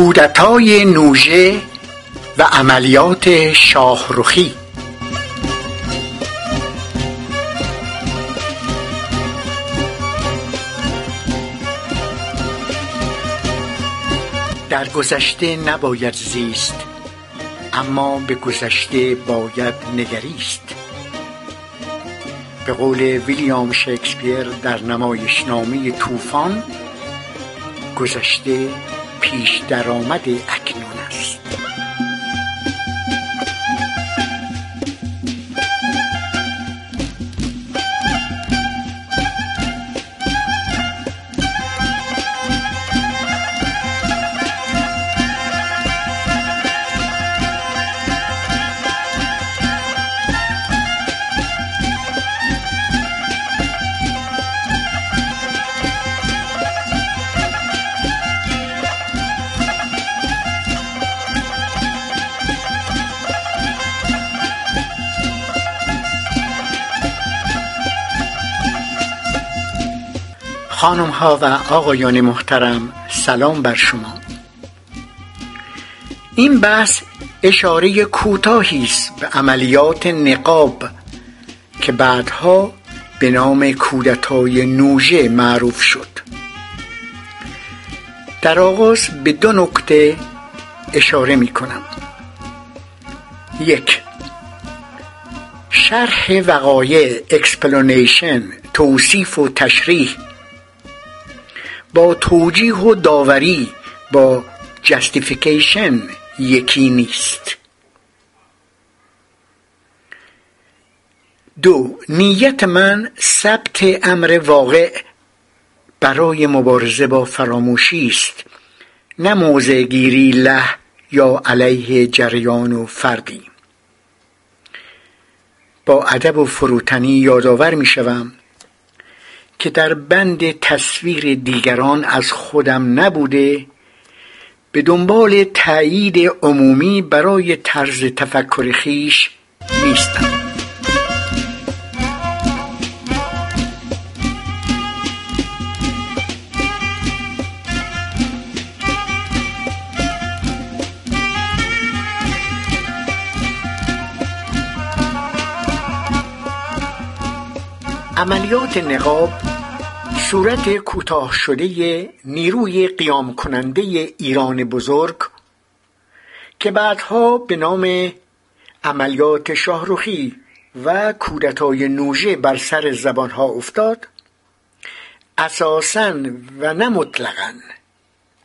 کودتای نوژه و عملیات شاهرخی. در گذشته نباید زیست اما به گذشته باید نگریست. به قول ویلیام شکسپیر در نمایشنامه طوفان گذشته پیش درآمد خانم ها و آقایان محترم سلام بر شما. این بحث اشاره کوتاهی است به عملیات نقاب که بعدها به نام کودتای نوژه معروف شد. در آغاز به دو نکته اشاره می کنم. یک شرح وقایع explanation توصیف و تشریح با توجیه و داوری با جستیفیکیشن یکی نیست. دو نیت من ثبت امر واقع برای مبارزه با فراموشی است. نه موضع له یا علیه جریان و فردی. با ادب و فروتنی یادآور می شوم که در بند تصویر دیگران از خودم نبوده به دنبال تأیید عمومی برای طرز تفکر خیش نیستم. عملیات نقاب صورت کوتاه شده نیروی قیام کننده ایران بزرگ که بعدها به نام عملیات شاهروخی و کودتای نوژه بر سر زبانها افتاد اساسا و نه مطلقا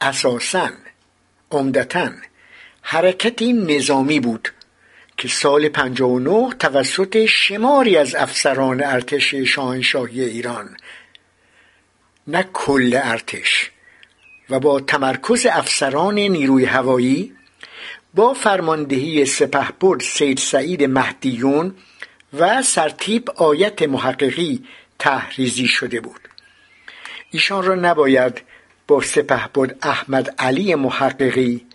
اساسا عمدتا حرکتی نظامی بود که سال 59 توسط شماری از افسران ارتش شاهنشاهی ایران نه کل ارتش. و با تمرکز افسران نیروی هوایی با فرماندهی سپهبد سید سعید مهدیون و سرتیپ آیت محققی تحریزی شده بود. ایشان را نباید با سپهبد احمد علی محققی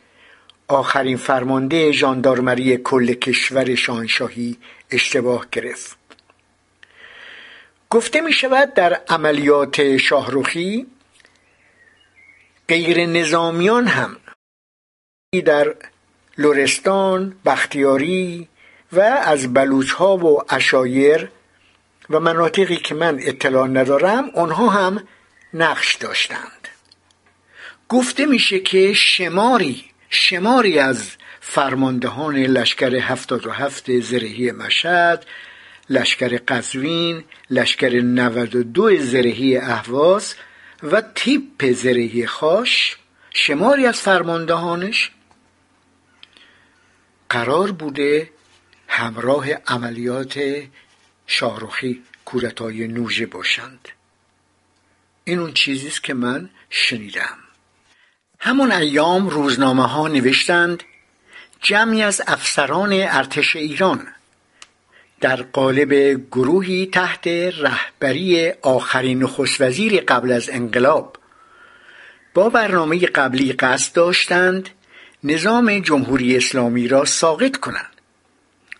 آخرین فرمانده ژاندارمری کل کشور شاهنشاهی اشتباه گرفت. گفته می شود در عملیات شاهروخی غیر نظامیان هم در لرستان، بختیاری و از بلوچ ها و اشایر و مناطقی که من اطلاع ندارم آنها هم نقش داشتند. گفته میشه که شماری شماری از فرماندهان لشکر هفتاد و هفت زرهی مشهد لشکر قزوین لشکر 92 زرهی اهواز و تیپ زرهی خاش شماری از فرماندهانش. قرار بوده همراه عملیات شاهروخی کودتای نوژه باشند. این اون چیزی است که من شنیدم. همون ایام روزنامه ها نوشتند جمعی از افسران ارتش ایران در قالب گروهی تحت رهبری آخرین نخست وزیر قبل از انقلاب. با برنامه قبلی قصد داشتند نظام جمهوری اسلامی را ساقط کنند.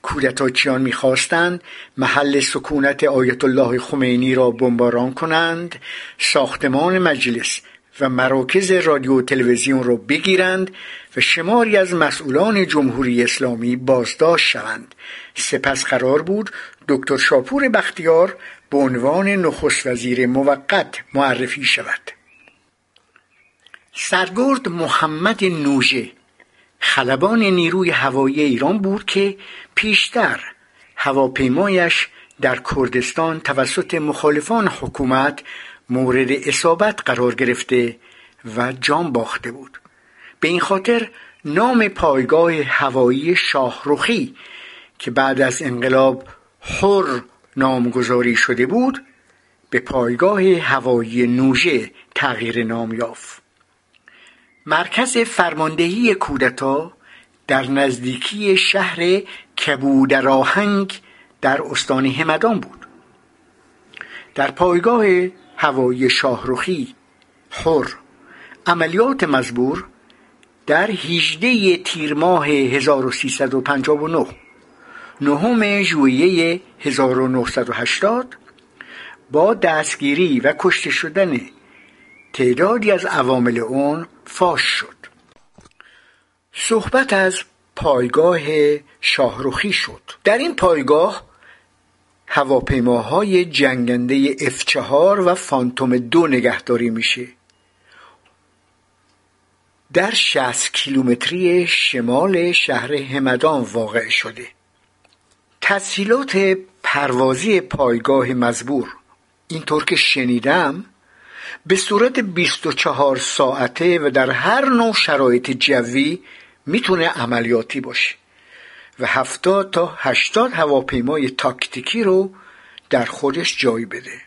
کودتاچیان می‌خواستند محل سکونت آیت الله خمینی را بمباران کنند ساختمان مجلس و مراکز رادیو و تلویزیون را بگیرند و شماری از مسئولان جمهوری اسلامی بازداشت شوند. سپس قرار بود دکتر شاپور بختیار به عنوان نخست وزیر موقت معرفی شود. سرگرد محمد نوژه خلبان نیروی هوایی ایران بود که پیشتر هواپیمایش در کردستان توسط مخالفان حکومت مورد اصابت قرار گرفته و جان باخته بود. به این خاطر نام پایگاه هوایی شاهروخی که بعد از انقلاب حر نامگذاری شده بود به پایگاه هوایی نوژه تغییر نام یافت. مرکز فرماندهی کودتا در نزدیکی شهر کبودراهنگ در استان همدان بود. در پایگاه هوایی شاهروخی حر عملیات مزبور در 18 تیر ماه 1359 نهم ژوئیه 1980 با دستگیری و کشته شدن تعدادی از عوامل اون فاش شد. صحبت از پایگاه شاهروخی شد. در این پایگاه هواپیماهای جنگنده F4 و فانتوم دو نگهداری میشه. در 60 کیلومتری شمال شهر همدان واقع شده. تسهیلات پروازی پایگاه مزبور. اینطور که شنیدم به صورت 24 ساعته و در هر نوع شرایط جوی می‌تونه عملیاتی باشه و 70 تا 80 هواپیمای تاکتیکی رو در خودش جای بده.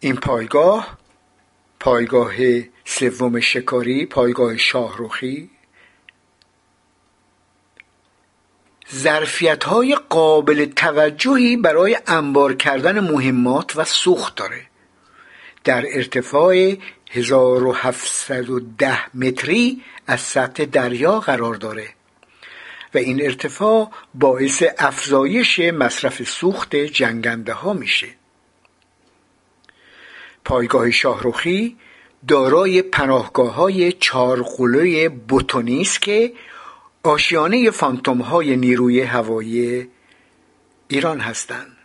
این پایگاه پایگاه سوم شکاری پایگاه شاهروخی ظرفیت های قابل توجهی برای انبار کردن مهمات و سوخت داره. در ارتفاع 1710 متری از سطح دریا قرار داره و این ارتفاع باعث افزایش مصرف سوخت جنگنده ها میشه. پایگاه شاهروخی دارای پناهگاه های چارقلوی بوتونی که آشیانه فانتوم های نیروی هوایی ایران هستند.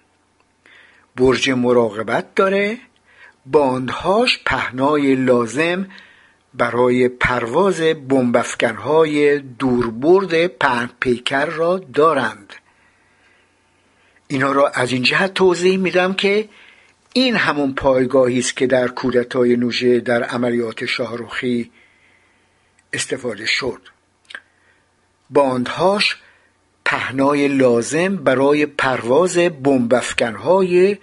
برج مراقبت داره. باندهاش پهنای لازم برای پرواز بمبافکنهای دوربرد پهن پیکر را دارند. اینا را از این جهت توضیح میدم که این همون پایگاهی است که در کودتای نوژه در عملیات شاهروخی استفاده شد. باندهاش پهنای لازم برای پرواز بمبافکنهای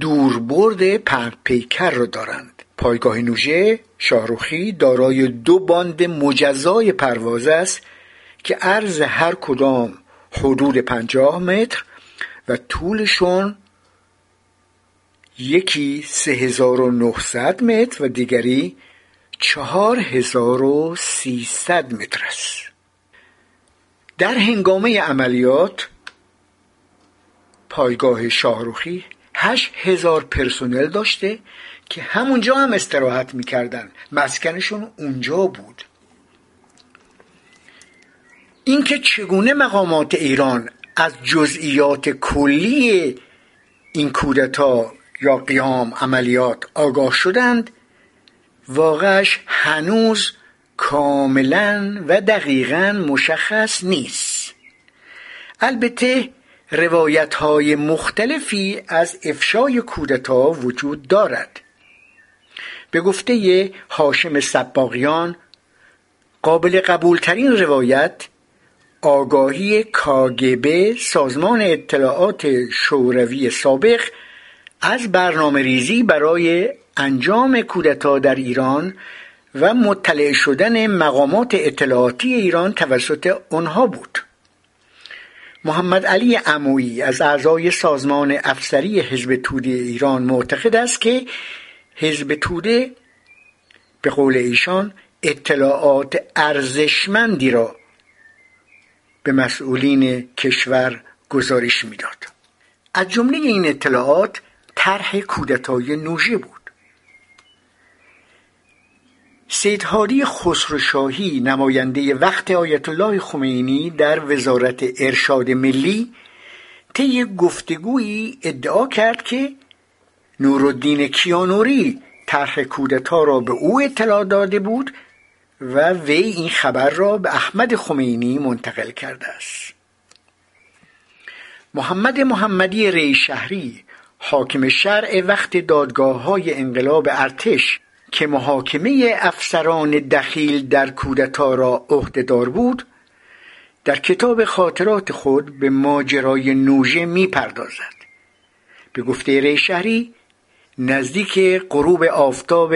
دوربرد پهن را دارند. پایگاه نوژه شاهروخی دارای دو باند مجزای پرواز است که عرض هر کدام حدود پنجاه متر و طولشون یکی سه هزار و نهصد متر و دیگری چهار هزار و سیصد متر است. در هنگامه عملیات پایگاه شاهروخی هشت هزار پرسنل داشته که همونجا هم استراحت می‌کردن. مسکنشون اونجا بود. اینکه چگونه مقامات ایران از جزئیات کلی این کودتا یا قیام عملیات آگاه شدند واقعش هنوز کاملا و دقیقا مشخص نیست. البته روایت های مختلفی از افشای کودتا وجود دارد. به گفته حاشم سباقیان قابل قبولترین روایت آگاهی کاگبه سازمان اطلاعات شوروی سابق از برنامه ریزی برای انجام کودتا در ایران و مطلع شدن مقامات اطلاعاتی ایران توسط آنها بود. محمد علی عمویی از اعضای سازمان افسری حزب توده ایران معتقد است که حزب توده به قول ایشان اطلاعات ارزشمندی را به مسئولین کشور گزارش می‌داد. از جمله این اطلاعات طرح کودتای نوژه بود. سید هادی خسروشاهی نماینده وقت آیت الله خمینی در وزارت ارشاد ملی طی گفتگویی ادعا کرد که نورالدین کیانوری طرح کودتا را به او اطلاع داده بود و وی این خبر را به احمد خمینی منتقل کرده است. محمد محمدی ری شهری حاکم شرع وقت دادگاه های انقلاب ارتش که محاکمه افسران دخیل در کودتا را عهدهدار بود در کتاب خاطرات خود به ماجرای نوژه می پردازد به گفته ریشهری نزدیک غروب آفتاب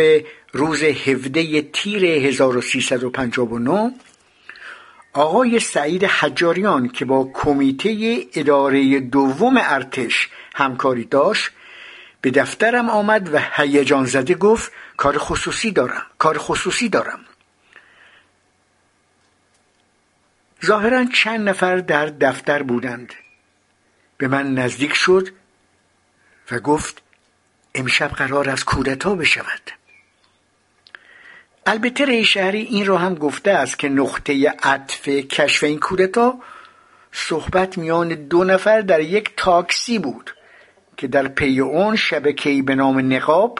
روز 17 تیر 1359 آقای سعید حجاریان که با کمیته اداره دوم ارتش همکاری داشت به دفترم آمد و هیجان زده گفت کار خصوصی دارم کار خصوصی دارم. ظاهرا چند نفر در دفتر بودند. به من نزدیک شد و گفت امشب قرار از کودتا بشود. البته ری شهری این را هم گفته است که نقطه عطف کشف این کودتا صحبت میان دو نفر در یک تاکسی بود. که در پی اون شبکه‌ای به نام نقاب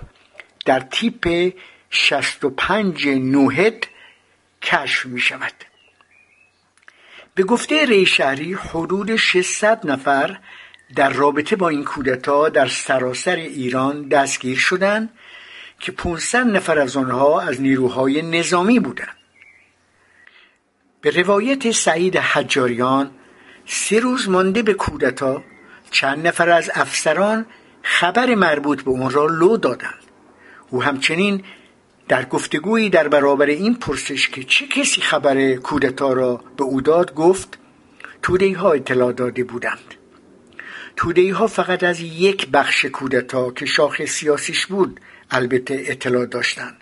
در تیپ 65 نوهد کشف می شود. به گفته ریشهری حدود 600 نفر در رابطه با این کودتا در سراسر ایران دستگیر شدند که 500 نفر از آنها از نیروهای نظامی بودند. به روایت سعید حجاریان سه روز مانده به کودتا چند نفر از افسران خبر مربوط به اون را لو دادند. او همچنین در گفتگویی در برابر این پرسش که چه کسی خبر کودتا را به او داد گفت توده ها اطلاع داده بودند. توده ها فقط از یک بخش کودتا که شاخ سیاسیش بود البته اطلاع داشتند.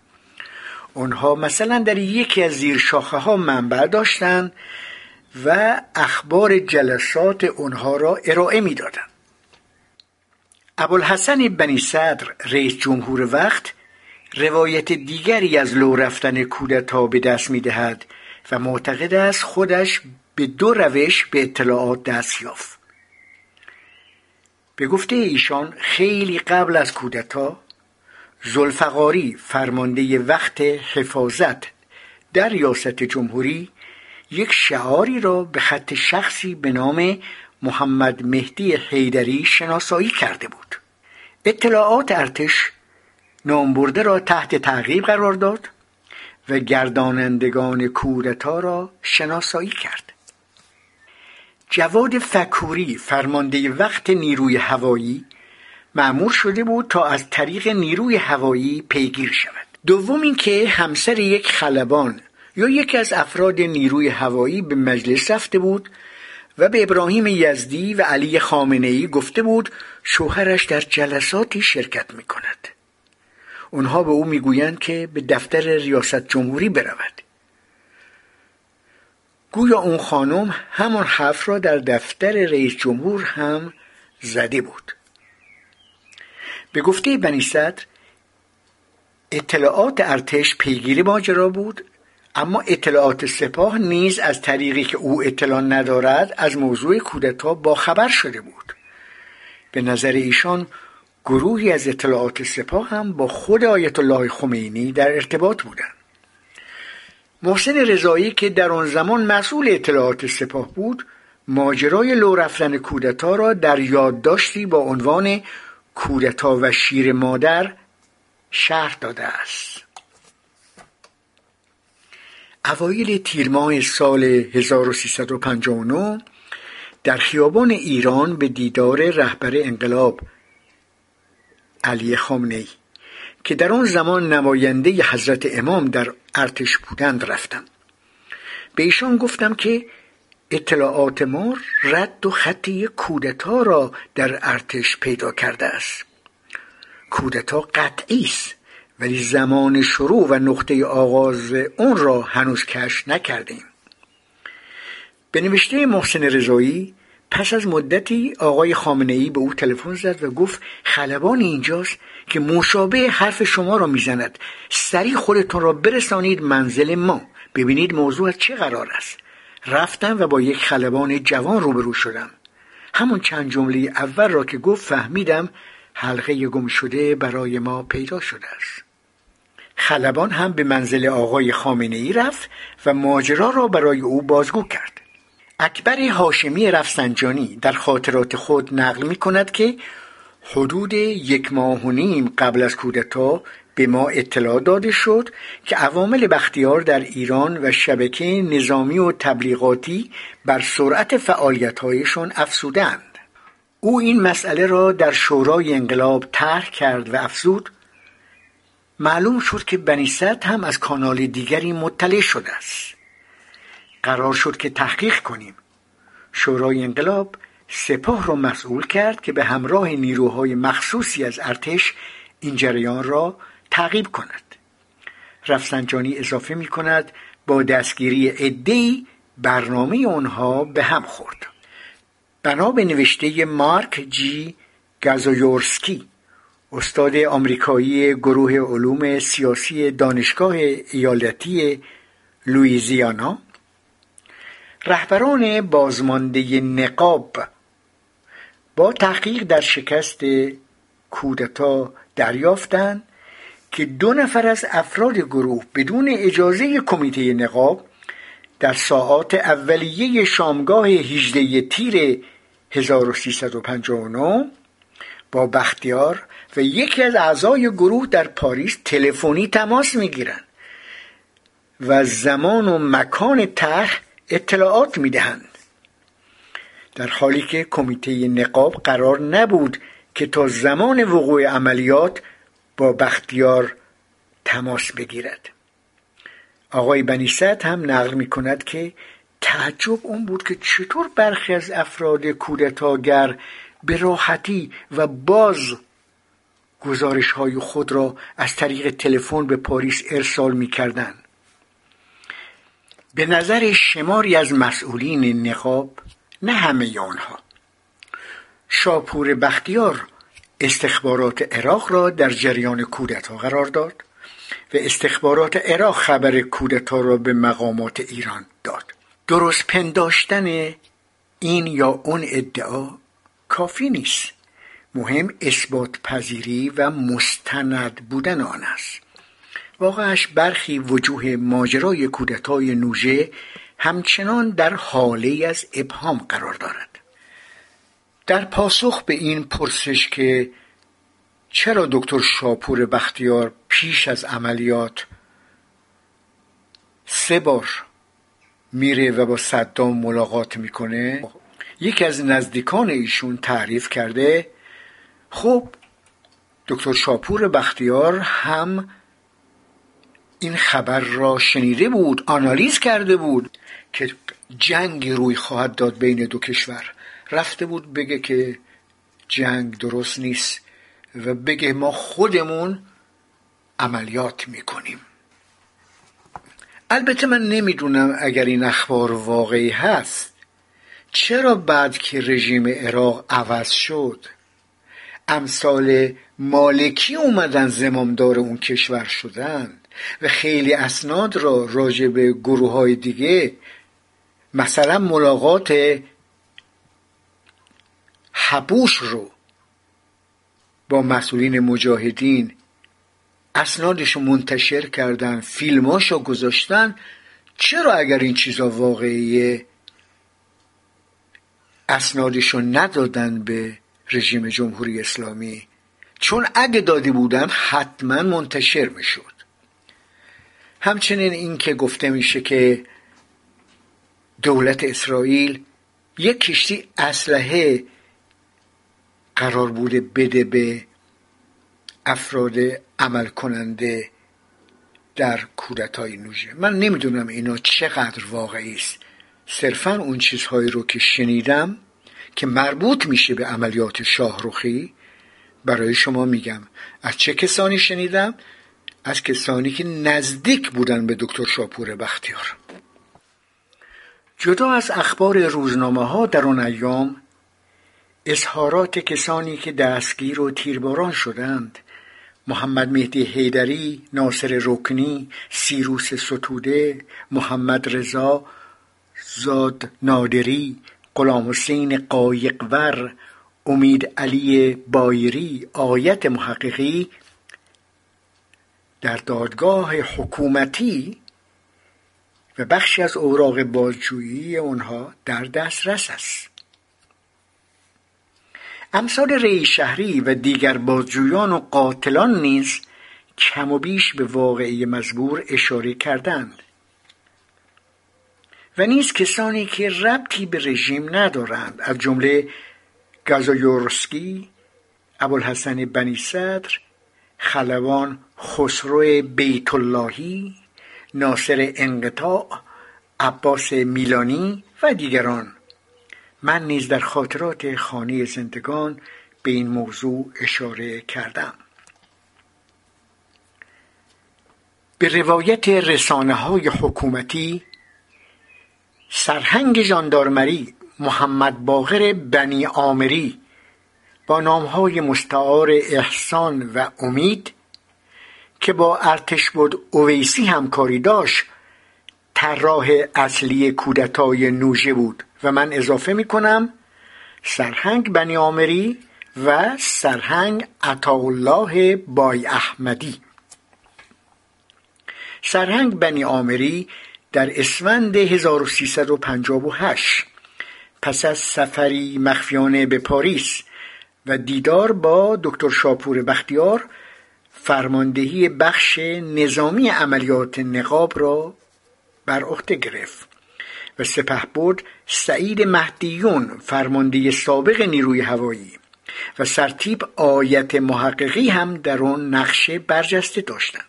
آنها مثلا در یکی از زیر شاخه ها منبع داشتند و اخبار جلسات آنها را ارائه می‌دادند. ابوالحسن بنی صدر رئیس جمهور وقت روایت دیگری از لو رفتن کودتا به دست می‌دهد و معتقد است خودش به دو روش به اطلاعات دست یافت. به گفته ایشان خیلی قبل از کودتا زلفقاری فرمانده وقت حفاظت در ریاست جمهوری یک شعاری را به خط شخصی به نام محمد مهدی حیدری شناسایی کرده بود. اطلاعات ارتش نامبرده را تحت تعقیب قرار داد و گردانندگان کودتا را شناسایی کرد. جواد فکوری فرمانده وقت نیروی هوایی معمور شده بود تا از طریق نیروی هوایی پیگیر شود. دوم اینکه همسر یک خلبان یا یکی از افراد نیروی هوایی به مجلس رفته بود و به ابراهیم یزدی و علی خامنه ای گفته بود شوهرش در جلساتی شرکت می کند اونها به او می‌گویند که به دفتر ریاست جمهوری برود. گویا اون خانم همان حرف را در دفتر رئیس جمهور هم زده بود. به گفته بنی صدر اطلاعات ارتش پیگیری ماجرا بود اما اطلاعات سپاه نیز از طریقی که او اطلاع ندارد از موضوع کودتا با خبر شده بود. به نظر ایشان گروهی از اطلاعات سپاه هم با خود آیت الله خمینی در ارتباط بودند. محسن رضایی که در آن زمان مسئول اطلاعات سپاه بود ماجرای لو رفتن کودتا را در یادداشتی با عنوان کودتا و شیر مادر شرح داده است. اوایل تیر سال 1359 در خیابان ایران به دیدار رهبر انقلاب علی خامنه که در آن زمان نماینده حضرت امام در ارتش بودند رفتم. به ایشان گفتم که اطلاعات ما رد و خط یک کودتا را در ارتش پیدا کرده است. کودتا قطعی است. ولی زمان شروع و نقطه آغاز اون را هنوز کش نکردیم. به نوشته محسن رضایی پس از مدتی آقای خامنه ای به او تلفن زد و گفت خلبان اینجاست که مشابه حرف شما را می‌زند. سریع خودتون را برسانید منزل ما. ببینید موضوع از چه قرار است. رفتم و با یک خلبان جوان روبرو شدم. همون چند جمله اول را که گفت فهمیدم حلقه گم شده برای ما پیدا شده است. خلبان هم به منزل آقای خامنه ای رفت و ماجرا را برای او بازگو کرد. اکبر هاشمی رفسنجانی در خاطرات خود نقل می کند که حدود یک ماه و نیم قبل از کودتا به ما اطلاع داده شد که عوامل بختیار در ایران و شبکه نظامی و تبلیغاتی بر سرعت فعالیتهایشان افسودند او این مسئله را در شورای انقلاب طرح کرد و افزود معلوم شد که بنیست هم از کانال دیگری مطلع شده است. قرار شد که تحقیق کنیم. شورای انقلاب سپاه را مسئول کرد که به همراه نیروهای مخصوصی از ارتش این جریان را تعقیب کند. رفسنجانی اضافه می کند با دستگیری عدهای برنامه آنها به هم خورد. بنا به نوشته مارک جی گازویورسکی استاد آمریکایی گروه علوم سیاسی دانشگاه ایالتی لویزیانا رهبران بازمانده نقاب با تحقیق در شکست کودتا دریافتند که دو نفر از افراد گروه بدون اجازه کمیته نقاب در ساعات اولیه شامگاه 18 تیر 1359 با بختیار و یکی از اعضای گروه در پاریس تلفنی تماس می‌گیرند و زمان و مکان طرح اطلاعات می‌دهند. در حالی که کمیته نقاب قرار نبود که تا زمان وقوع عملیات با بختیار تماس بگیرد. آقای بنیست هم نقل می کند که تعجب اون بود که چطور برخی از افراد کودتاگر به راحتی و باز گزارش های خود را از طریق تلفن به پاریس ارسال می کردن. به نظر شماری از مسئولین نقاب نه همه آنها. شاپور بختیار استخبارات عراق را در جریان کودتا قرار داد و استخبارات عراق خبر کودتا را به مقامات ایران داد. درست پنداشتن این یا اون ادعا کافی نیست. مهم اثبات پذیری و مستند بودن آن است. واقعش برخی وجوه ماجرای کودتای نوژه همچنان در حاله از ابهام قرار دارد. در پاسخ به این پرسش که چرا دکتر شاپور بختیار پیش از عملیات سه بار میره و با صدام ملاقات می‌کنه یکی از نزدیکان ایشون تعریف کرده خب دکتر شاپور بختیار هم این خبر را شنیده بود آنالیز کرده بود که جنگی روی خواهد داد بین دو کشور. رفته بود بگه که جنگ درست نیست و بگه ما خودمون عملیات می‌کنیم. البته من نمی‌دونم اگر این اخبار واقعی هست چرا بعد که رژیم عراق عوض شد امثال مالکی اومدن زمامدار اون کشور شدن و خیلی اسناد را راجع به گروه های دیگه مثلا ملاقات حبوش رو با مسئولین مجاهدین اسنادش رو منتشر کردن فیلماش رو گذاشتن چرا اگر این چیزا واقعیه؟ اسنادش رو ندادن به رژیم جمهوری اسلامی. چون اگه داده بودن حتما منتشر می‌شد. همچنین این که گفته میشه که دولت اسرائیل یک کشتی اسلحه قرار بوده بده به افراد عمل کننده در کودتای نوژه. من نمی‌دونم اینا چقدر واقعی است. صرفا اون چیزهایی رو که شنیدم که مربوط میشه به عملیات شاهروخی برای شما میگم از چه کسانی شنیدم؟ از کسانی که نزدیک بودن به دکتر شاپور بختیار. جدا از اخبار روزنامه ها در آن ایام اظهارات کسانی که دستگیر و تیرباران شدند محمد مهدی حیدری، ناصر رکنی، سیروس ستوده، محمد رضا زاد نادری، غلام حسین قایقور، امید علی بایری، آیت محققی در دادگاه حکومتی و بخشی از اوراق بازجویی آنها در دسترس است. امثال ری شهری و دیگر بازجویان و قاتلان نیز کم و بیش به واقعی مزبور اشاره کردند. و نیز کسانی که ربطی به رژیم ندارند از جمله گازایورسکی ابوالحسن بنی صدر خلوان خسرو بیت اللهی ناصر انقطاع عباس میلانی و دیگران. من نیز در خاطرات خانه زندگان به این موضوع اشاره کردم. به روایت رسانه های حکومتی سرهنگ ژاندارمری محمد باقر بنی آمری با نامهای مستعار احسان و امید که با ارتش بود اویسی همکاری داشت طراح اصلی کودتای نوژه بود و من اضافه می کنم سرهنگ بنی آمری و سرهنگ عطاالله بای احمدی. سرهنگ بنی آمری در اسفند 1358 پس از سفری مخفیانه به پاریس و دیدار با دکتر شاپور بختیار فرماندهی بخش نظامی عملیات نقاب را بر عهده گرفت و سپهبد سعید مهدیون فرمانده سابق نیروی هوایی و سرتیب آیت محققی هم در آن نقشه برجسته داشتند.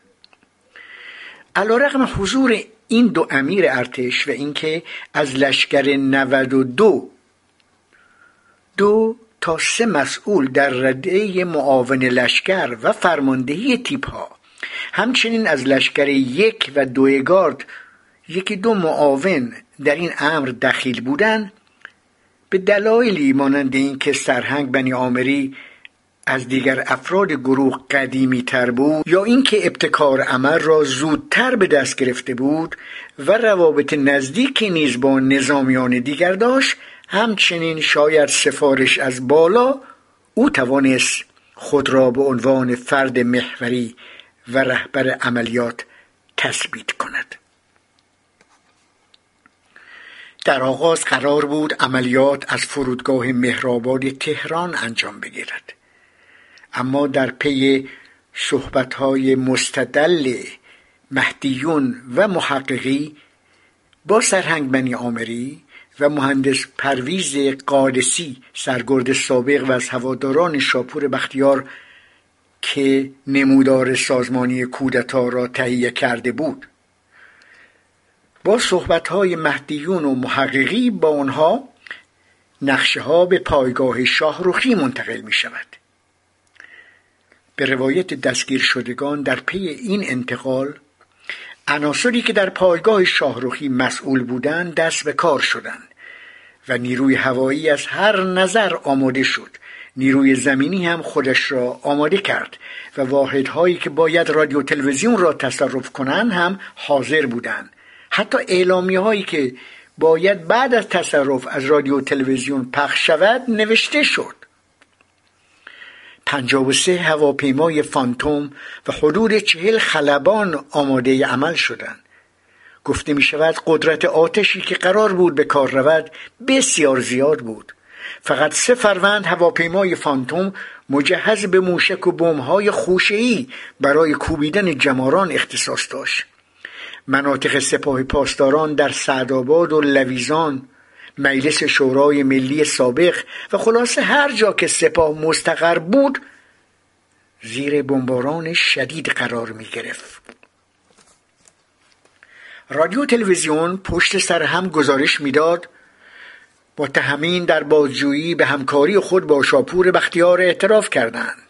علیرغم حضور این دو امیر ارتش و اینکه از لشکر 92 دو تا سه مسئول در رده معاون لشکر و فرماندهی تیپ ها همچنین از لشکر یک و دوگارد یکی دو معاون در این امر دخیل بودند. به دلایلی مانند اینکه سرهنگ بنی آمری از دیگر افراد گروه قدیمی تر بود یا اینکه ابتکار عمل را زودتر به دست گرفته بود و روابط نزدیکی نیز با نظامیان دیگر داشت همچنین شاید سفارش از بالا او توانست خود را به عنوان فرد محوری و رهبر عملیات تثبیت کند. در آغاز قرار بود عملیات از فرودگاه مهرآباد تهران انجام بگیرد. اما در پی صحبتهای مستدل مهدیون و محققی با سرهنگ بنی آمری و مهندس پرویز قادسی سرگرد سابق و از هواداران شاپور بختیار که نمودار سازمانی کودتا را تهیه کرده بود. با صحبتهای مهدیون و محققی با آنها نقشه ها به پایگاه شاهروخی منتقل می شود به روایت دستگیر شدگان در پی این انتقال عناصری که در پایگاه شاهروخی مسئول بودند دست به کار شدند و نیروی هوایی از هر نظر آماده شد. نیروی زمینی هم خودش را آماده کرد و واحدهایی که باید رادیو تلویزیون را تصرف کنند هم حاضر بودند. حتی اعلامی هایی که باید بعد از تصرف از رادیو تلویزیون پخش شود نوشته شد. پنجاب و سه هواپیمای فانتوم و حدود چهل خلبان آماده عمل شدند. گفته می شود قدرت آتشی که قرار بود به کار رود بسیار زیاد بود. فقط سه فروند هواپیمای فانتوم مجهز به موشک و بمب‌های خوشه‌ای برای کوبیدن جماران اختصاص داشت. مناطق سپاه پاسداران در سعدآباد و لویزان مجلس شورای ملی سابق و خلاصه هر جا که سپاه مستقر بود زیر بمباران شدید قرار می گرفت. رادیو تلویزیون پشت سر هم گزارش می‌داد متهمین در بازجویی به همکاری خود با شاپور بختیار اعتراف کردند.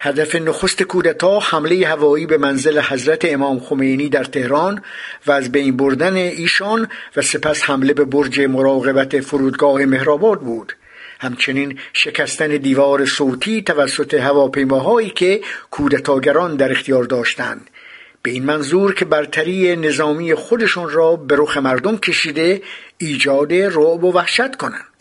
هدف نخست کودتا حمله هوایی به منزل حضرت امام خمینی در تهران و از بین بردن ایشان و سپس حمله به برج مراقبت فرودگاه مهرآباد بود. همچنین شکستن دیوار صوتی توسط هواپیماهایی که کودتاگران در اختیار داشتند. به این منظور که برتری نظامی خودشون را به رخ مردم کشیده ایجاد رعب و وحشت کنند.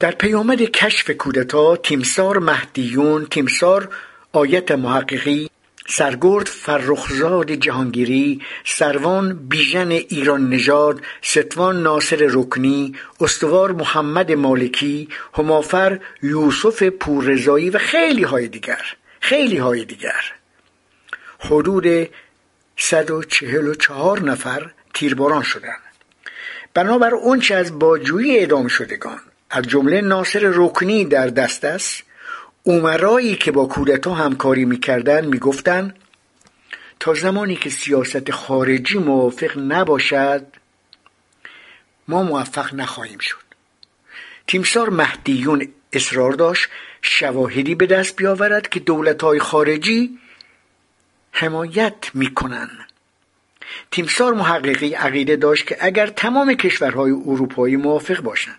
در پیامد کشف کودتا تیمسار مهدیون تیمسار آیت محققی سرگرد فرخزاد جهانگیری سروان بیژن ایران نژاد ستوان ناصر رکنی استوار محمد مالکی همافر یوسف پوررضایی و خیلی های دیگر خیلی های دیگر. حدود 144 نفر تیرباران شدند. بنابر اونچه از باجویی اعدام شدگان از جمله ناصر رکنی در دست است. اومرایی که با کودتا همکاری می‌کردن می‌گفتند تا زمانی که سیاست خارجی موافق نباشد ما موفق نخواهیم شد. تیمسار مهدیون اصرار داشت شواهدی به دست بیاورد که دولتهای خارجی حمایت می‌کنن تیمسار محققی عقیده داشت که اگر تمام کشورهای اروپایی موافق باشند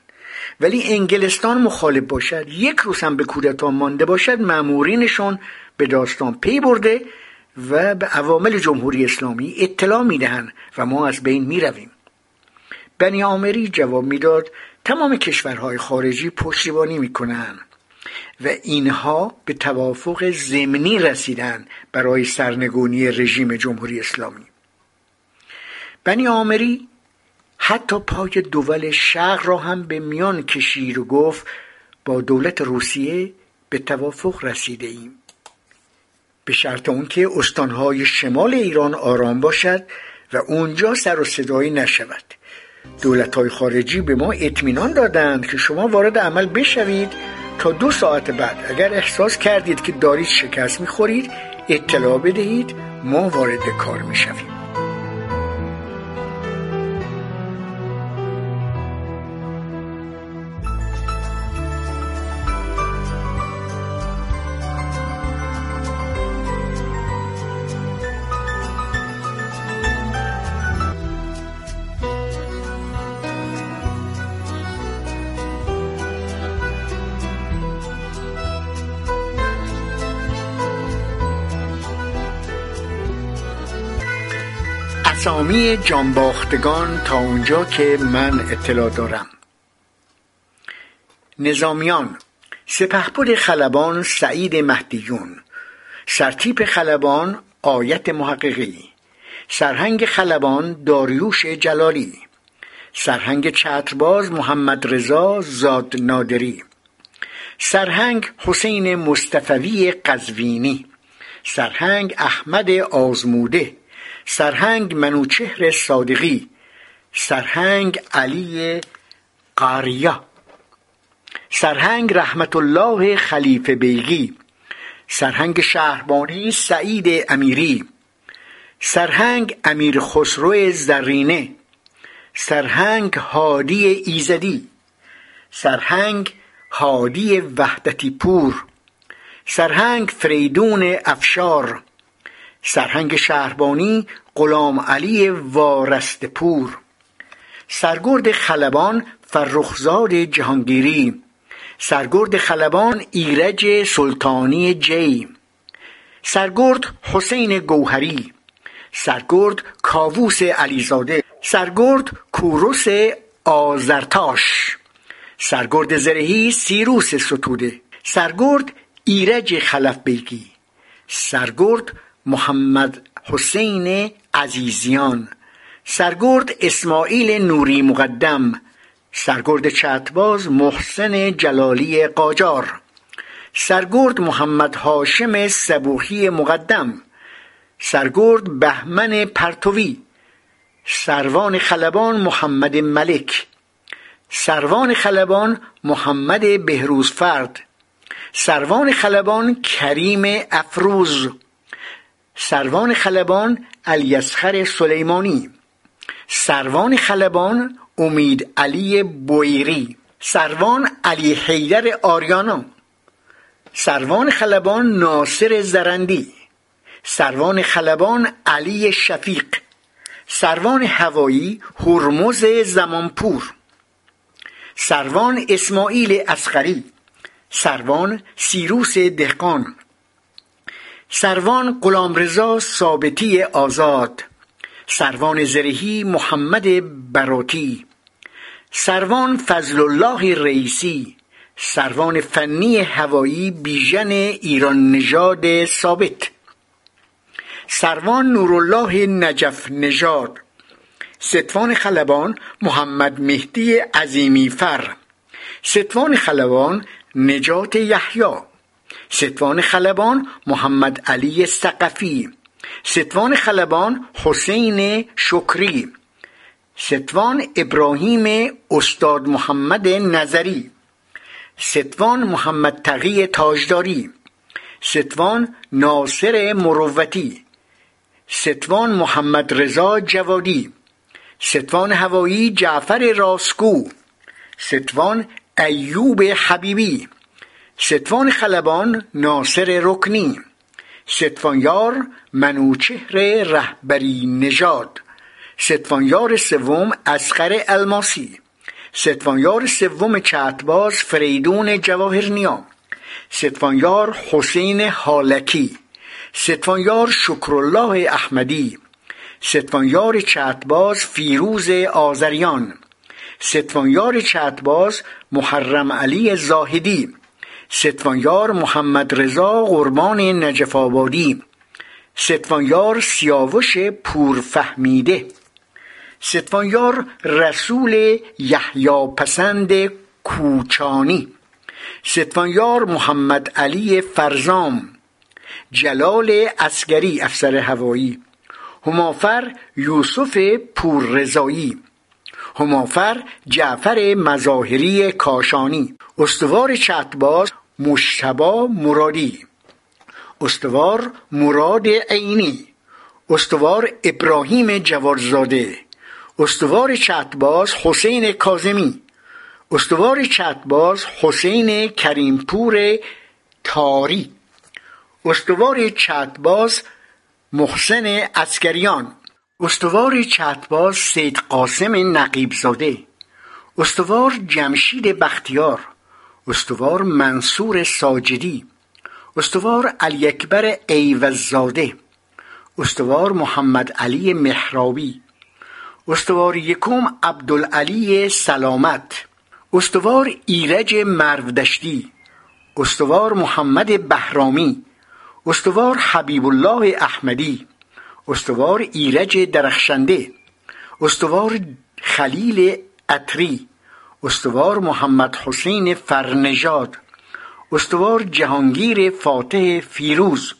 ولی انگلستان مخالف باشد. یک روز هم به کودتا مانده باشد مامورینشون به داستان پی برده و به عوامل جمهوری اسلامی اطلاع می‌دهند و ما از بین می‌رویم. بنی آمری جواب می‌داد تمام کشورهای خارجی پشتیبانی می‌کنند و اینها به توافق ضمنی رسیدن برای سرنگونی رژیم جمهوری اسلامی. بنی آمری حتی پای دول شرق را هم به میان کشید و گفت با دولت روسیه به توافق رسیده ایم به شرط اون که استانهای شمال ایران آرام باشد و اونجا سر و صدایی نشود. دولت های خارجی به ما اطمینان دادند که شما وارد عمل بشوید تا دو ساعت بعد. اگر احساس کردید که دارید شکست می‌خورید اطلاع بدهید ما وارد کار می‌شویم. اسامی جانباختگان تا اونجا که من اطلاع دارم. نظامیان سپهبد خلبان سعید مهدیون سرتیپ خلبان آیت محققی سرهنگ خلبان داریوش جلالی سرهنگ چترباز محمد رضا زاد نادری سرهنگ حسین مصطفوی قزوینی سرهنگ احمد آزموده سرهنگ منوچهر صادقی سرهنگ علی قاریا سرهنگ رحمت الله خلیفه بیگی سرهنگ شهربانی سعید امیری سرهنگ امیر خسرو زرینه سرهنگ هادی ایزدی سرهنگ هادی وحدتی پور سرهنگ فریدون افشار سرهنگ شهربانی غلام علی وارست پور. سرگرد خلبان فرخزاد جهانگیری. سرگرد خلبان ایرج سلطانی جی. سرگرد حسین گوهری. سرگرد کاووس علیزاده. سرگرد کوروس آزرتاش سرگرد زرهی سیروس ستوده. سرگرد ایرج خلف بیگی سرگرد محمد حسین عزیزیان سرگرد اسماعیل نوری مقدم سرگرد چتباز محسن جلالی قاجار سرگرد محمد هاشم سبوحی مقدم سرگرد بهمن پرتوی سروان خلبان محمد ملک سروان خلبان محمد بهروز فرد سروان خلبان کریم افروز. سروان خلبان الیسخر سلیمانی. سروان خلبان امید علی بویری. سروان علی حیدر آریانا. سروان خلبان ناصر زرندی. سروان خلبان علی شفیق. سروان هوایی هرمز زمانپور. سروان اسماعیل اسقری سروان سیروس دهقان. سروان غلامرضا ثابتی آزاد. سروان زرهی محمد براتی. سروان فضل الله رئیسی. سروان فنی هوایی بیژن ایران نژاد ثابت. سروان نورالله نجف نژاد. ستوان خلبان محمد مهدی عظیمی فر. ستوان خلبان نجات یحیی. ستوان خلبان محمد علی سقفی ستوان خلبان حسین شکری. ستوان ابراهیم استاد محمد نظری. ستوان محمد تقی تاجداری. ستوان ناصر مروتی. ستوان محمد رضا جوادی. ستوان هوایی جعفر راسکو. ستوان ایوب حبیبی. ستوان خلبان ناصر رکنی ستوانیار منوچهر رهبری نژاد ستوانیار سوم اسقر الماسی ستوانیار سوم چتباز فریدون جواهرنیا ستوانیار حسین حالکی ستوانیار شکرالله احمدی ستوانیار چتباز فیروز آذریان ستوانیار چتباز محرم علی زاهدی ستوانیار محمد رضا قربان نجف آبادی. ستوانیار سیاوش پورفهمیده. ستوانیار رسول یحیی پسند کوچانی. ستوانیار محمد علی فرزام. جلال اسگری افسر هوایی. همافر یوسف پوررضایی. همافر جعفر مظاهری کاشانی. استوار چتباز مشتبا مرادی. استوار مراد عینی. استوار ابراهیم جوارزاده. استوار چتباز حسین کازمی استوار چتباز حسین کریمپور تاری. استوار چتباز محسن اسکریان. استوار چتباز سید قاسم نقیبزاده. استوار جمشید بختیار. استوار منصور ساجدی استوار علی اکبر ایوزاده استوار محمد علی مهرابی استوار یکم عبدالعلی سلامت استوار ایرج مروردشتی استوار محمد بهرامی استوار حبیب الله احمدی استوار ایرج درخشنده استوار خلیل عطری. استوار محمد حسین فرنژاد استوار جهانگیر فاتح فیروز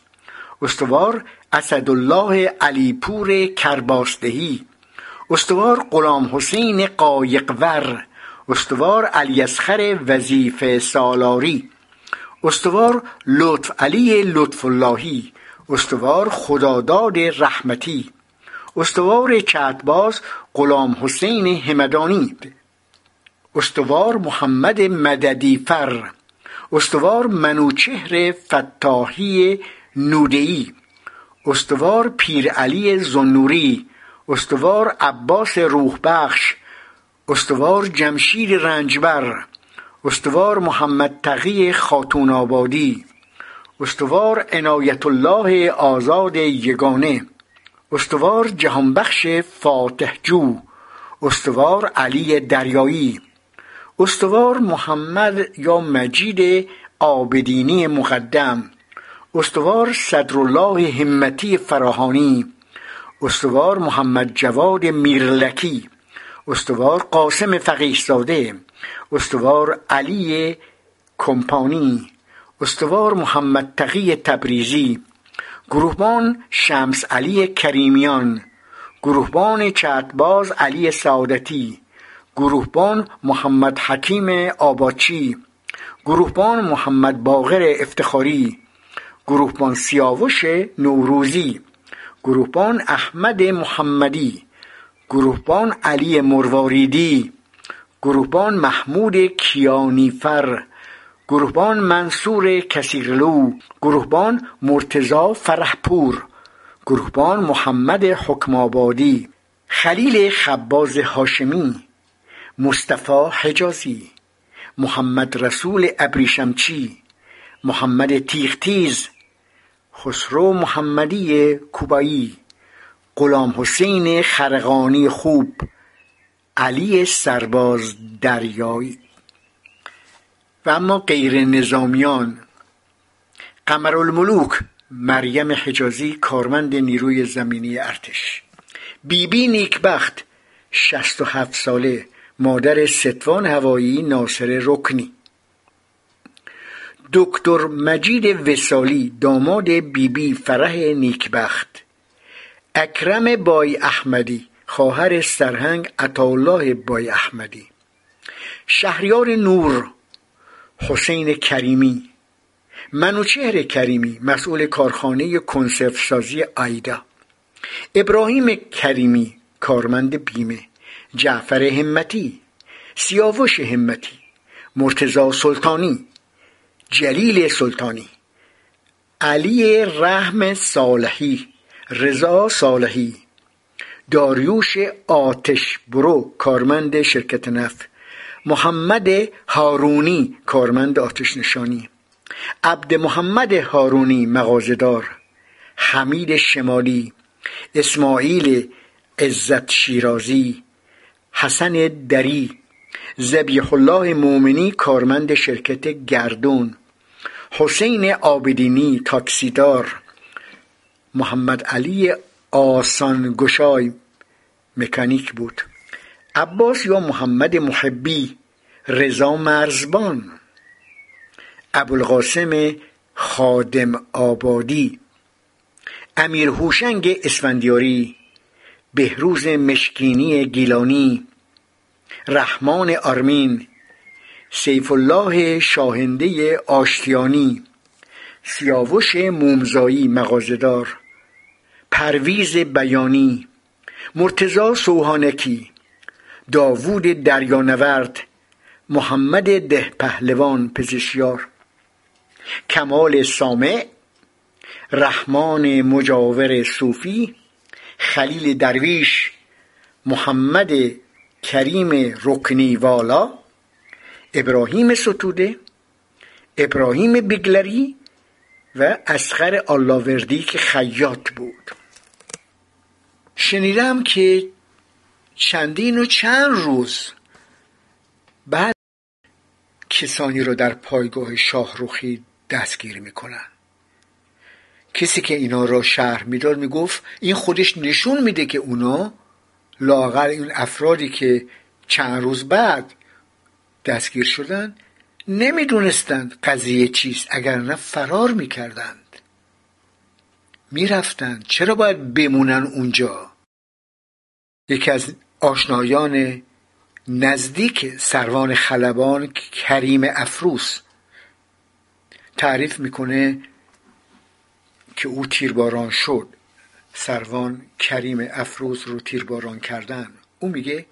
استوار اسدالله علیپور کرباسدهی استوار غلام حسین قایقور استوار علی اصغر وظیفه سالاری استوار لطف علی لطف اللهی استوار خداداد رحمتی استوار چتباز غلام حسین همدانی استوار محمد مددی فر استوار منوچهر فتاحی نودئی استوار پیر علی زنوری استوار عباس روح بخش استوار جمشید رنجبر استوار محمد تقی خاتون آبادی استوار عنایت الله آزاد یگانه استوار جهانبخش فاتح جو استوار علی دریایی. استوار محمد یا مجید آبدینی مقدم. استوار صدرالله همتی فراهانی. استوار محمد جواد میرلکی. استوار قاسم فقیهزاده. استوار علی کمپانی. استوار محمد تقی تبریزی. گروهبان شمس علی کریمیان. گروهبان چتباز علی سعادتی. گروهبان محمد حکیم آباچی گروهبان محمد باقر افتخاری گروهبان سیاوش نوروزی گروهبان احمد محمدی گروهبان علی مرواریدی گروهبان محمود کیانیفر گروهبان منصور کسیرلو گروهبان مرتزا فرحپور گروهبان محمد حکم آبادی خلیل خباز هاشمی. مصطفی حجازی. محمد رسول ابریشمچی. محمد تیختیز خسرو محمدی کوبایی. غلام حسین خرقانی خوب. علی سرباز دریایی. و اما غیر نظامیان. قمرالملوک مریم حجازی کارمند نیروی زمینی ارتش. بیبی بی نیکبخت شست و هفت ساله. مادر ستوان هوایی ناصر رکنی. دکتر مجید وسالی داماد بیبی بی فرح نیکبخت. اکرم بای احمدی خواهر سرهنگ عطاالله بای احمدی. شهریار نور حسین کریمی. منوچهر کریمی مسئول کارخانه کنسرو سازی آیدا. ابراهیم کریمی کارمند بیمه. جعفر همتی سیاوش همتی مرتزا سلطانی جلیل سلطانی علی رحم صالحی رضا صالحی داریوش آتش برو کارمند شرکت نفت محمد هارونی کارمند آتش نشانی عبد محمد هارونی مغازدار حمید شمالی اسماعیل عزت شیرازی حسن دری زبیح الله مومنی کارمند شرکت گردون حسین آبدینی تاکسیدار محمد علی آسان گشای مکانیک بود عباس یا محمد محبی رضا مرزبان ابوالقاسم خادم آبادی امیر هوشنگ اسفندیاری بهروز مشکینی گیلانی رحمان آرمین سیف الله شاهنده آشتیانی سیاوش مومزایی مغازدار پرویز بیانی مرتزا سوهانکی داوود دریانورد محمد ده پهلوان پزشیار کمال سامع رحمان مجاور صوفی خلیل درویش محمد کریم رکنی والا ابراهیم ستوده ابراهیم بگلری و اسخر آلاوردی که خیاط بود. شنیدم که چندین و چند روز بعد کسانی رو در پایگاه شاهروخی دستگیر می‌کنن. کسی که اینا را شهر می‌داد می‌گفت این خودش نشون میده که اونا لاغر این افرادی که چند روز بعد دستگیر شدن نمی‌دونستند قضیه چیست اگر نه فرار می‌کردند. می‌رفتند. چرا باید بمونن اونجا؟ یکی از آشنایان نزدیک سروان خلبان کریم افروس تعریف می‌کنه که او تیرباران شد. سروان کریم افروز رو تیرباران کردن. او میگه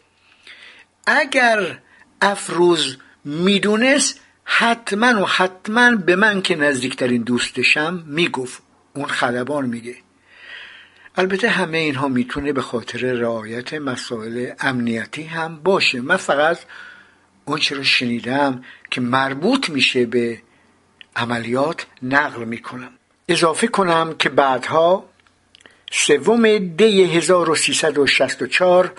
اگر افروز می‌دونست حتما و حتما به من که نزدیکترین دوستشم می‌گفت. اون خلبان میگه. البته همه اینها می‌تونه به خاطر رعایت مسائل امنیتی هم باشه. من فقط اون رو شنیدم که مربوط میشه به عملیات نقل می‌کنم. اضافه کنم که بعدها سوم دی 1364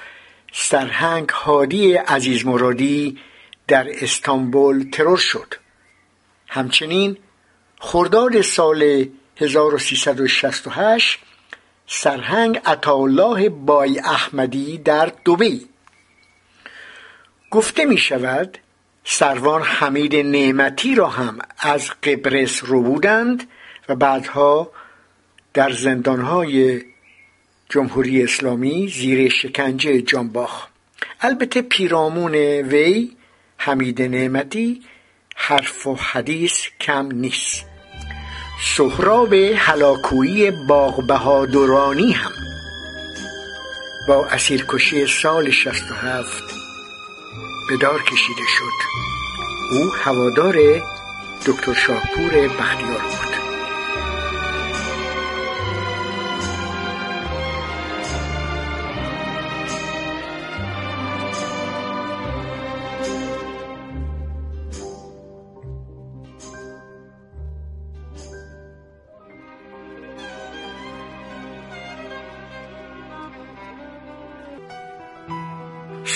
سرهنگ هادی عزیز مرادی در استانبول ترور شد. همچنین خرداد سال 1368 سرهنگ عطاالله بای احمدی در دوبی گفته می شود سروان حمید نعمتی را هم از قبرس رو بودند و بعدها در زندانهای جمهوری اسلامی زیر شکنجه جانباخ. البته پیرامون وی حمید نعمتی حرف و حدیث کم نیست. سهراب هلاکویی باغ بهادرانی هم. با اسیرکشی سال 67 به دار کشیده شد. او هوادار دکتر شاپور بختیار بود.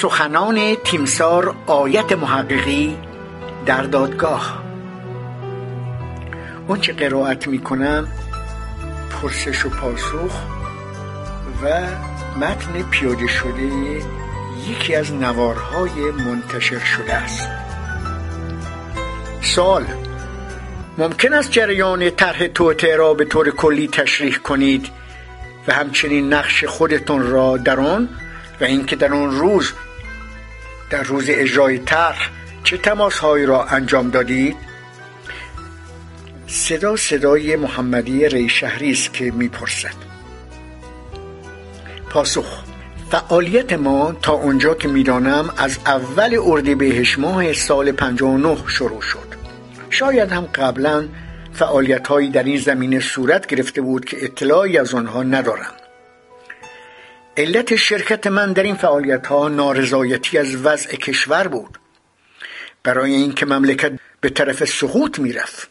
سخنان تیمسار آیت محققی در دادگاه. اون چه قرائت می‌کنم پرسش و پاسخ و متن پیاده شده یکی از نوارهای منتشر شده است. سال ممکن است جریان طرح توطعه را به طور کلی تشریح کنید و همچنین نقش خودتون را در آن و اینکه در آن روز در روز اجرای طرح چه تماسهایی را انجام دادید؟ صدا صدای محمدی ری شهری است که می‌پرسد. پاسخ فعالیت ما تا اونجا که می‌دانم از اول اردیبهشت ماه سال 59 شروع شد. شاید هم قبلا فعالیت هایی در این زمینه صورت گرفته بود که اطلاعی از آنها ندارم. علت شرکت من در این فعالیت ها نارضایتی از وضع کشور بود. برای اینکه مملکت به طرف سقوط می‌رفت.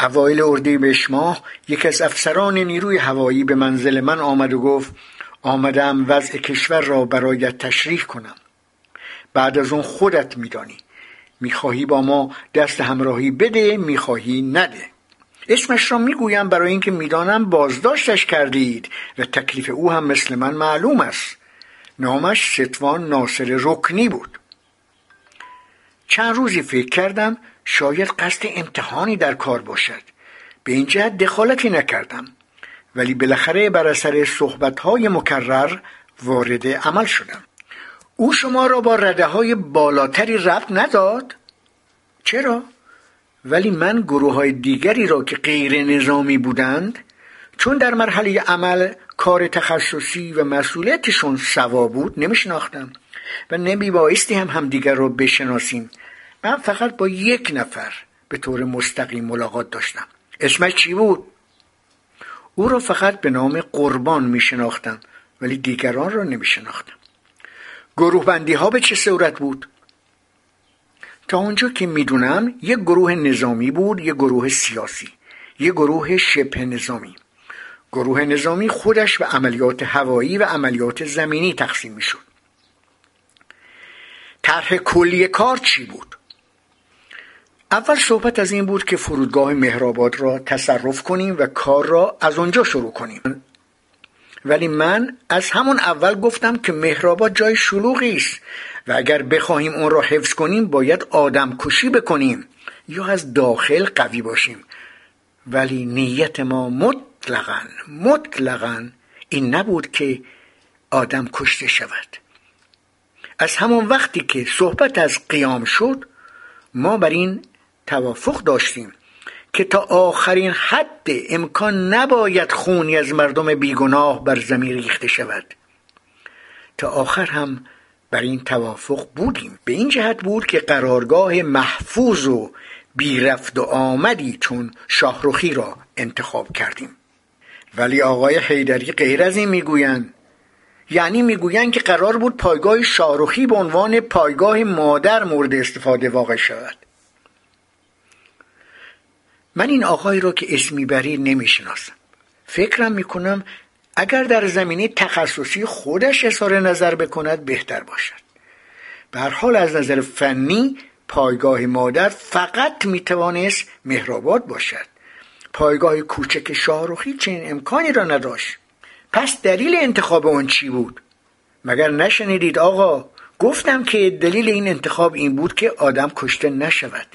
اوایل اردیبهشت ماه یکی از افسران نیروی هوایی به منزل من آمد و گفت آمدم وضع کشور را برایت تشریح کنم. بعد از اون خودت میدانی. می‌خواهی با ما دست همراهی بده می‌خواهی نده. اسمش را می‌گویم برای اینکه می‌دانم بازداشتش کردید و تکلیف او هم مثل من معلوم است. نامش ستوان ناصر رکنی بود. چند روزی فکر کردم شاید قصد امتحانی در کار باشد. به این جهت دخالتی نکردم. ولی بالاخره بر اثر صحبتهای مکرر وارد عمل شدم. او شما را با رده های بالاتری ربط نداد؟ چرا؟ ولی من گروه های دیگری را که غیر نظامی بودند چون در مرحله عمل کار تخصصی و مسئولیتشون سوا بود نمیشناختم و نمی بایستی هم همدیگر را بشناسیم من فقط با یک نفر به طور مستقیم ملاقات داشتم اسمش چی بود؟ او را فقط به نام قربان می شناختم ولی دیگران را نمی شناختم گروه بندی ها به چه صورت بود؟ تا اونجا که می‌دونم یک گروه نظامی بود یک گروه سیاسی یک گروه شبه نظامی. گروه نظامی خودش به عملیات هوایی و عملیات زمینی تقسیم می‌شد. طرح کلی کار چی بود؟ اول صحبت از این بود که فرودگاه مهرآباد را تصرف کنیم و کار را از آنجا شروع کنیم. ولی من از همون اول گفتم که مهرآباد جای شلوغی است. و اگر بخواهیم اون را حفظ کنیم باید آدم کشی بکنیم یا از داخل قوی باشیم. ولی نیت ما مطلقا مطلقا این نبود که آدم کشته شود. از همون وقتی که صحبت از قیام شد ما بر این توافق داشتیم که تا آخرین حد امکان نباید خونی از مردم بیگناه بر زمین ریخته شود. تا آخر هم بر این توافق بودیم. به این جهت بود که قرارگاه محفوظ و بیرفت و آمدی چون شاهروخی را انتخاب کردیم. ولی آقای حیدری غیر از این می‌گویند یعنی می‌گویند که قرار بود پایگاه شاهروخی به عنوان پایگاه مادر مورد استفاده واقع شود. من این آقای را که اسمی بری نمی‌شناسم. فکرم می‌کنم اگر در زمینه تخصصی خودش اظهار نظر بکند بهتر باشد. به حال از نظر فنی پایگاه مادر فقط می‌توانست مهرآباد باشد. پایگاه کوچک شاهروخی چنین امکانی را نداشت. پس دلیل انتخاب آن چی بود؟ مگر نشنیدید آقا؟ گفتم که دلیل این انتخاب این بود که آدم کشته نشود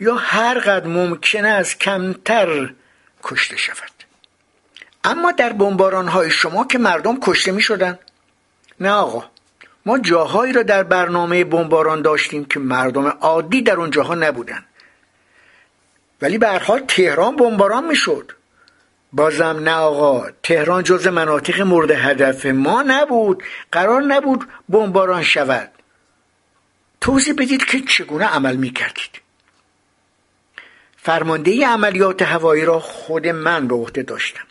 یا هر قدر ممکن است کمتر کشته شود. اما در بمباران های شما که مردم کشته می شدن نه آقا ما جاهایی را در برنامه بمباران داشتیم که مردم عادی در اون جاها نبودن. ولی به حال تهران بمباران می‌شد. بازم نه آقا تهران جز مناطق مورد هدف ما نبود. قرار نبود بمباران شود. توضیح بدید که چگونه عمل می کردید فرمانده عملیات هوایی را خود من به عهده داشتم.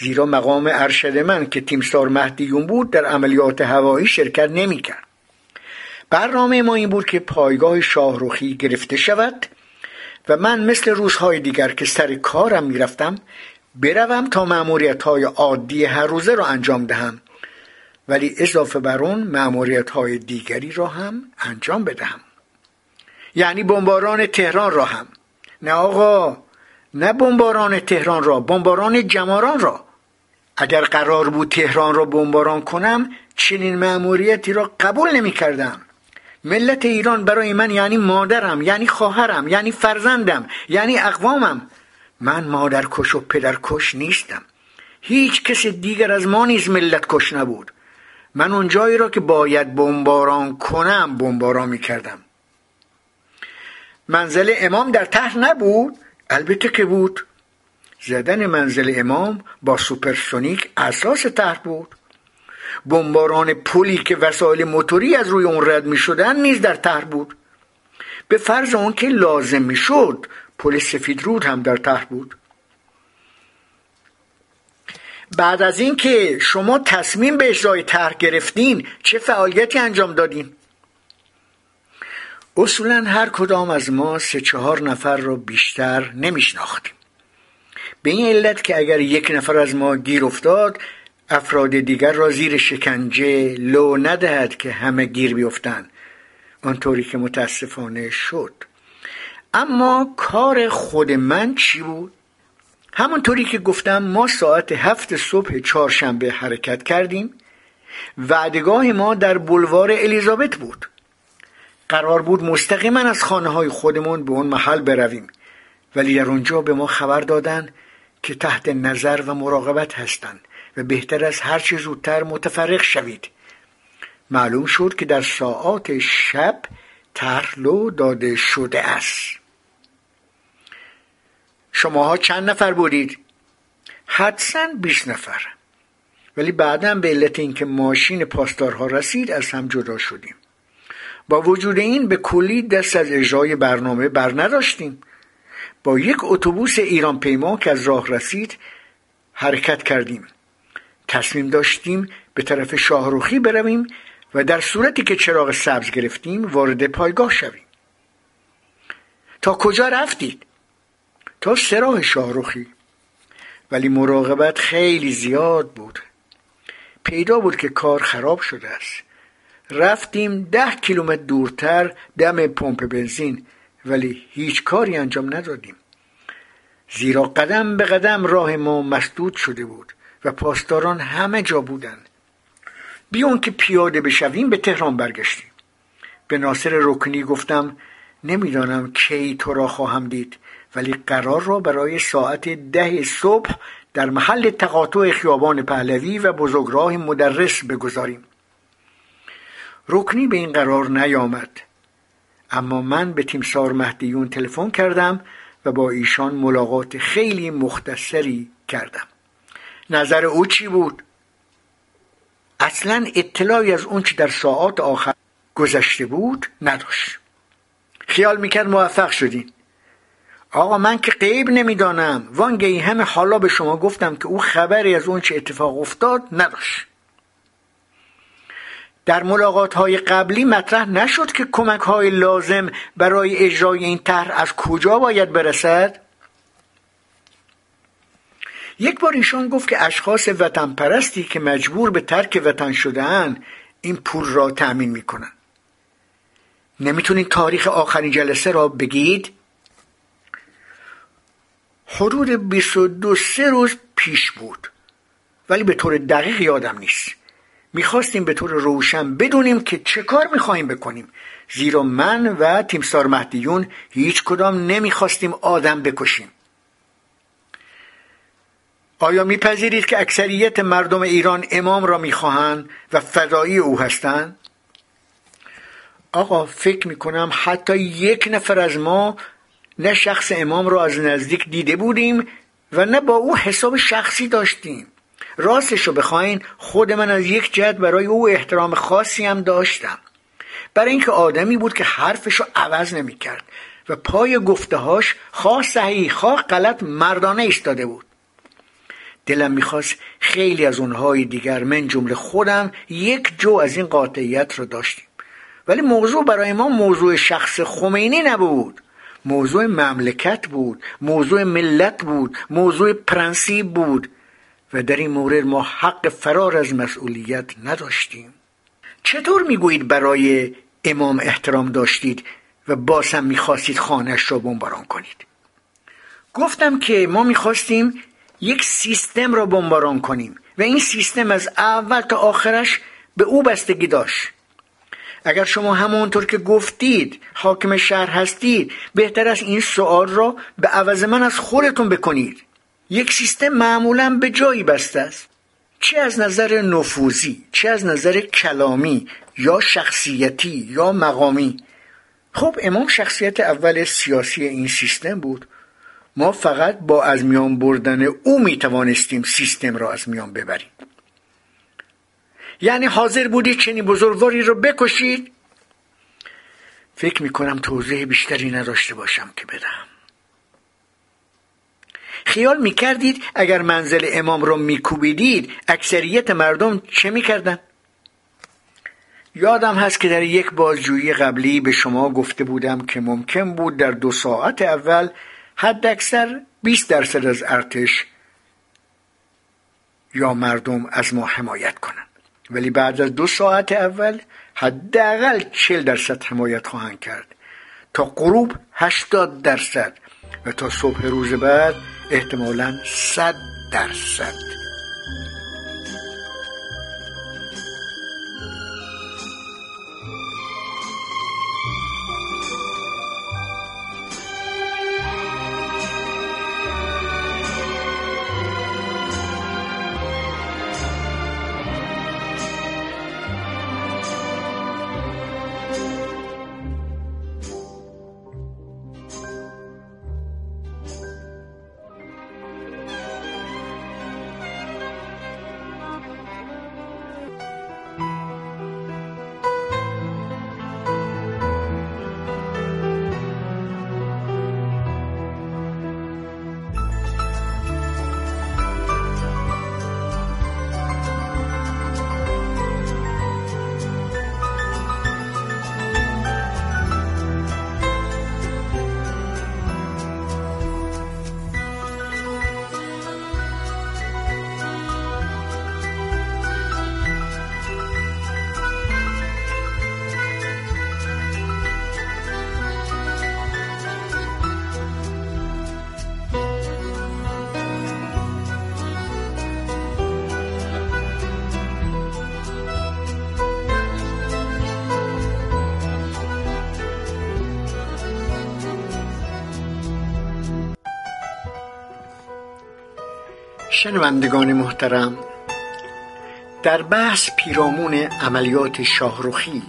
زیرا مقام ارشد من که تیمسار مهدیون بود در عملیات هوایی شرکت نمی‌کرد. برنامه ما این بود که پایگاه شاهروخی گرفته شود و من مثل روزهای دیگر که سر کارم می‌رفتم بروم تا معمولیت های عادی هر روزه را انجام دهم. ولی اضافه بر اون معمولیت های دیگری را هم انجام بدهم. یعنی بمباران تهران را هم. نه آقا نه بمباران تهران را بمباران جماران را. اگر قرار بود تهران را بمباران کنم چنین مأموریتی را قبول نمی کردم ملت ایران برای من یعنی مادرم یعنی خواهرم یعنی فرزندم یعنی اقوامم. من مادرکش و پدرکش نیستم. هیچ کس دیگر از ما نیز ملت کش نبود. من اون جایی را که باید بمباران کنم بمباران می کردم منزل امام در طرح نبود؟ البته که بود. زدن منزل امام با سوپرسونیک اساس طرح بود. بمباران پلی که وسایل موتوری از روی اون رد می شدن نیز در طرح بود. به فرض اون که لازم می شد پل سفید رود هم در طرح بود. بعد از اینکه شما تصمیم به اجرای طرح گرفتین چه فعالیتی انجام دادین؟ اصولا هر کدام از ما سه چهار نفر رو بیشتر نمیشناختیم. به این علت که اگر یک نفر از ما گیر افتاد افراد دیگر را زیر شکنجه لو ندهد که همه گیر بیفتند. آنطوری که متاسفانه شد. اما کار خود من چی بود؟ همانطوری که گفتم ما ساعت هفت صبح چهارشنبه حرکت کردیم. وعدگاه ما در بلوار الیزابت بود. قرار بود مستقیما از خانه های خودمون به اون محل برویم. ولی در اونجا به ما خبر دادن که تحت نظر و مراقبت هستند و بهتر از هر چه زودتر متفرق شوید. معلوم شد که در ساعات شب ترلو داده شده است. شماها چند نفر بودید؟ حدسا 20 نفر. ولی بعدا به علت اینکه ماشین پاسدارها رسید از هم جدا شدیم. با وجود این به کلی دست از اجرای برنامه بر نداشتیم با یک اتوبوس ایران پیما که از راه رسید حرکت کردیم. تصمیم داشتیم به طرف شاهروخی برویم و در صورتی که چراغ سبز گرفتیم وارد پایگاه شویم. تا کجا رفتید؟ تا سراح شاهروخی ولی مراقبت خیلی زیاد بود. پیدا بود که کار خراب شده است. رفتیم ده کیلومتر دورتر دم پمپ بنزین. ولی هیچ کاری انجام ندادیم. زیرا قدم به قدم راه ما مسدود شده بود و پاسداران همه جا بودند. بیان که پیاده بشویم به تهران برگشتیم. به ناصر رکنی گفتم نمی‌دانم کی تو را خواهم دید ولی قرار را برای ساعت ده صبح در محل تقاطع خیابان پهلوی و بزرگراه مدرس بگذاریم. رکنی به این قرار نیامد. اما من به تیمسار مهدیون تلفن کردم و با ایشان ملاقات خیلی مختصری کردم. نظر او چی بود؟ اصلا اطلاعی از اون چی در ساعات آخر گذشته بود نداشت. خیال می‌کرد موفق شدین. آقا من که قیب نمی‌دانم. وانگهی همه حالا به شما گفتم که او خبری از اون چه اتفاق افتاد نداشت. در ملاقات های قبلی مطرح نشد که کمک های لازم برای اجرای این طرح از کجا باید برسد؟ یک بار ایشان گفت که اشخاص وطن پرستی که مجبور به ترک وطن شدهاند این پول را تأمین می‌کنن نمی‌تونید تاریخ آخرین جلسه را بگید؟ حدود 22 سه روز پیش بود ولی به طور دقیق یادم نیست می‌خواستیم به طور روشن بدونیم که چه کار می‌خواهیم بکنیم. زیرا من و تیمسار مهدیون هیچ کدام نمی‌خواستیم آدم بکشیم. آیا میپذیرید که اکثریت مردم ایران امام را می‌خواهند و فدایی او هستند؟ آقا فکر می‌کنم حتی یک نفر از ما نه شخص امام را از نزدیک دیده بودیم و نه با او حساب شخصی داشتیم. راستش رو بخواین خود من از یک جهت برای او احترام خاصی هم داشتم. برای اینکه آدمی بود که حرفش رو عوض نمی‌کرد و پای گفتهاش خواه صحیح خواه غلط مردانه ایستاده بود. دلم می‌خواست خیلی از اونهای دیگر من جمله خودم یک جو از این قاطعیت رو داشتیم. ولی موضوع برای ما موضوع شخص خمینی نبود. موضوع مملکت بود موضوع ملت بود موضوع پرنسیب بود. و در این مورد ما حق فرار از مسئولیت نداشتیم. چطور می‌گویید برای امام احترام داشتید و باز هم می‌خواستید خانهش را بمباران کنید؟ گفتم که ما می‌خواستیم یک سیستم را بمباران کنیم و این سیستم از اول تا آخرش به او بستگی داشت. اگر شما همونطور که گفتید حاکم شهر هستید بهتر است این سوال را به عوض من از خودتون بکنید. یک سیستم معمولا به جایی بسته است. چه از نظر نفوذی چه از نظر کلامی یا شخصیتی یا مقامی. خب امام شخصیت اول سیاسی این سیستم بود. ما فقط با از میان بردن او می توانستیم سیستم را از میان ببریم. یعنی حاضر بودید چنین بزرگواری رو بکشید. فکر می کنم توضیح بیشتری نداشته باشم که بدم. خیال می کردید اگر منزل امام رو می کوبیدید اکثریت مردم چه می کردن؟ یادم هست که در یک بازجویی قبلی به شما گفته بودم که ممکن بود در دو ساعت اول حد اکثر 20 درصد از ارتش یا مردم از ما حمایت کنند ولی بعد از دو ساعت اول حداقل 40 درصد حمایت خواهند کرد تا غروب 80 درصد و تا صبح روز بعد احتمالا 100 درصد. شنوندگان محترم در بحث پیرامون عملیات شاهروخی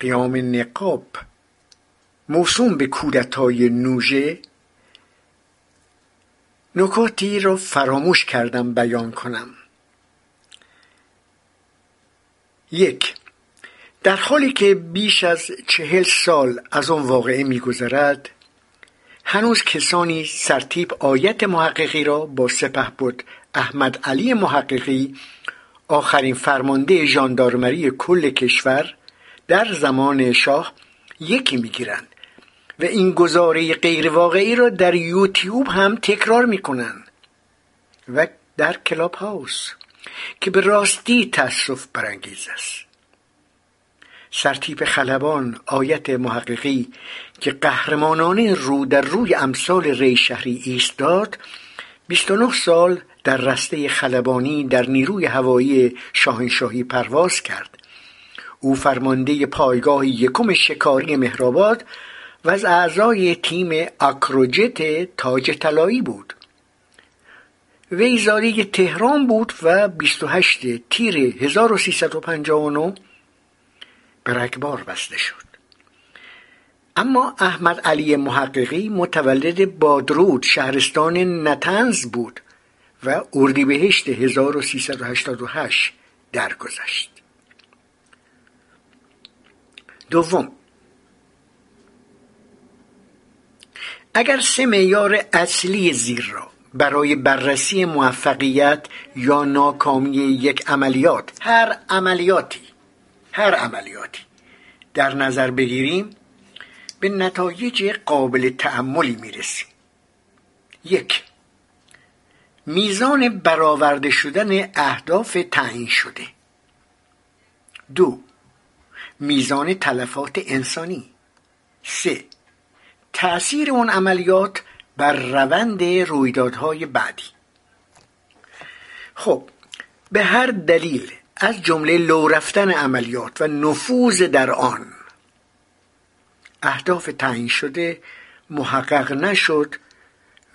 قیام نقاب موسوم به کودتای نوژه نکاتی را فراموش کردم بیان کنم. یک در حالی که بیش از چهل سال از آن واقعه میگذرد هنوز کسانی سرتیب آیت محققی را با سپه بود. احمد علی محققی آخرین فرمانده ژاندارمری کل کشور در زمان شاه یکی می‌گیرند و این گزاره غیر واقعی را در یوتیوب هم تکرار می‌کنند و در کلاب هاوس که به راستی تصرف برانگیز است. سرتیپ خلبان آیت محققی که قهرمانانه رو در روی امثال ری شهری ایستاد 29 سال در رسته خلبانی در نیروی هوایی شاهنشاهی پرواز کرد. او فرمانده پایگاه یکم شکاری مهرآباد و از اعضای تیم اکروجت تاج طلایی بود. وی زاده تهران بود و 28 تیر 1359 به رگبار بسته شد. اما احمد علی محققی متولد بادرود شهرستان نتنز بود و اردیبهشت 1388 درگذشت. دوم. اگر سه معیار اصلی زیر را برای بررسی موفقیت یا ناکامی یک عملیات هر عملیاتی هر عملیاتی. در نظر بگیریم به نتایج قابل تعملی می‌رسیم. یک میزان برآورده شدن اهداف تعیین شده. دو میزان تلفات انسانی. سه تأثیر اون عملیات بر روند رویدادهای بعدی. خب به هر دلیل از جمله لو رفتن عملیات و نفوذ در آن. اهداف تعیین شده محقق نشد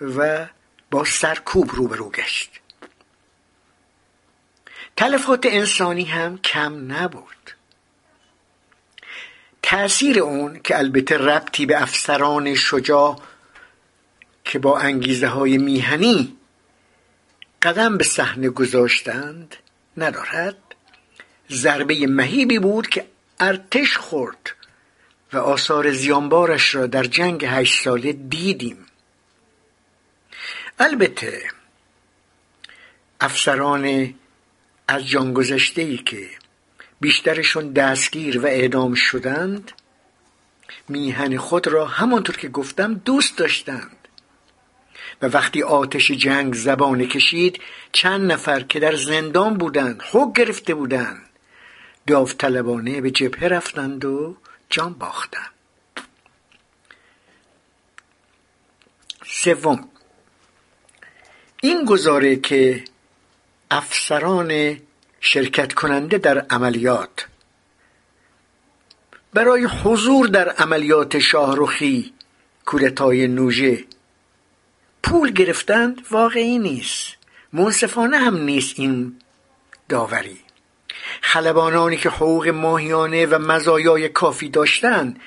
و با سرکوب روبرو گشت. تلفات انسانی هم کم نبود. تأثیر اون که البته ربطی به افسران شجاع که با انگیزه های میهنی قدم به صحنه گذاشتند ندارد. ضربه مهیبی بود که ارتش خورد و آثار زیانبارش را در جنگ هشت ساله دیدیم. البته افسران از جان ای که بیشترشون دستگیر و اعدام شدند میهن خود را همانطور که گفتم دوست داشتند. و وقتی آتش جنگ زبانه کشید چند نفر که در زندان بودند حق گرفته بودند. داوطلبانه به جبهه رفتند و جان باختند. سوم این گزاره که افسران شرکت کننده در عملیات برای حضور در عملیات شاهروخی کودتای نوژه پول گرفتند واقعی نیست. منصفانه هم نیست این داوری. خلبانانی که حقوق ماهیانه و مزایای کافی داشتند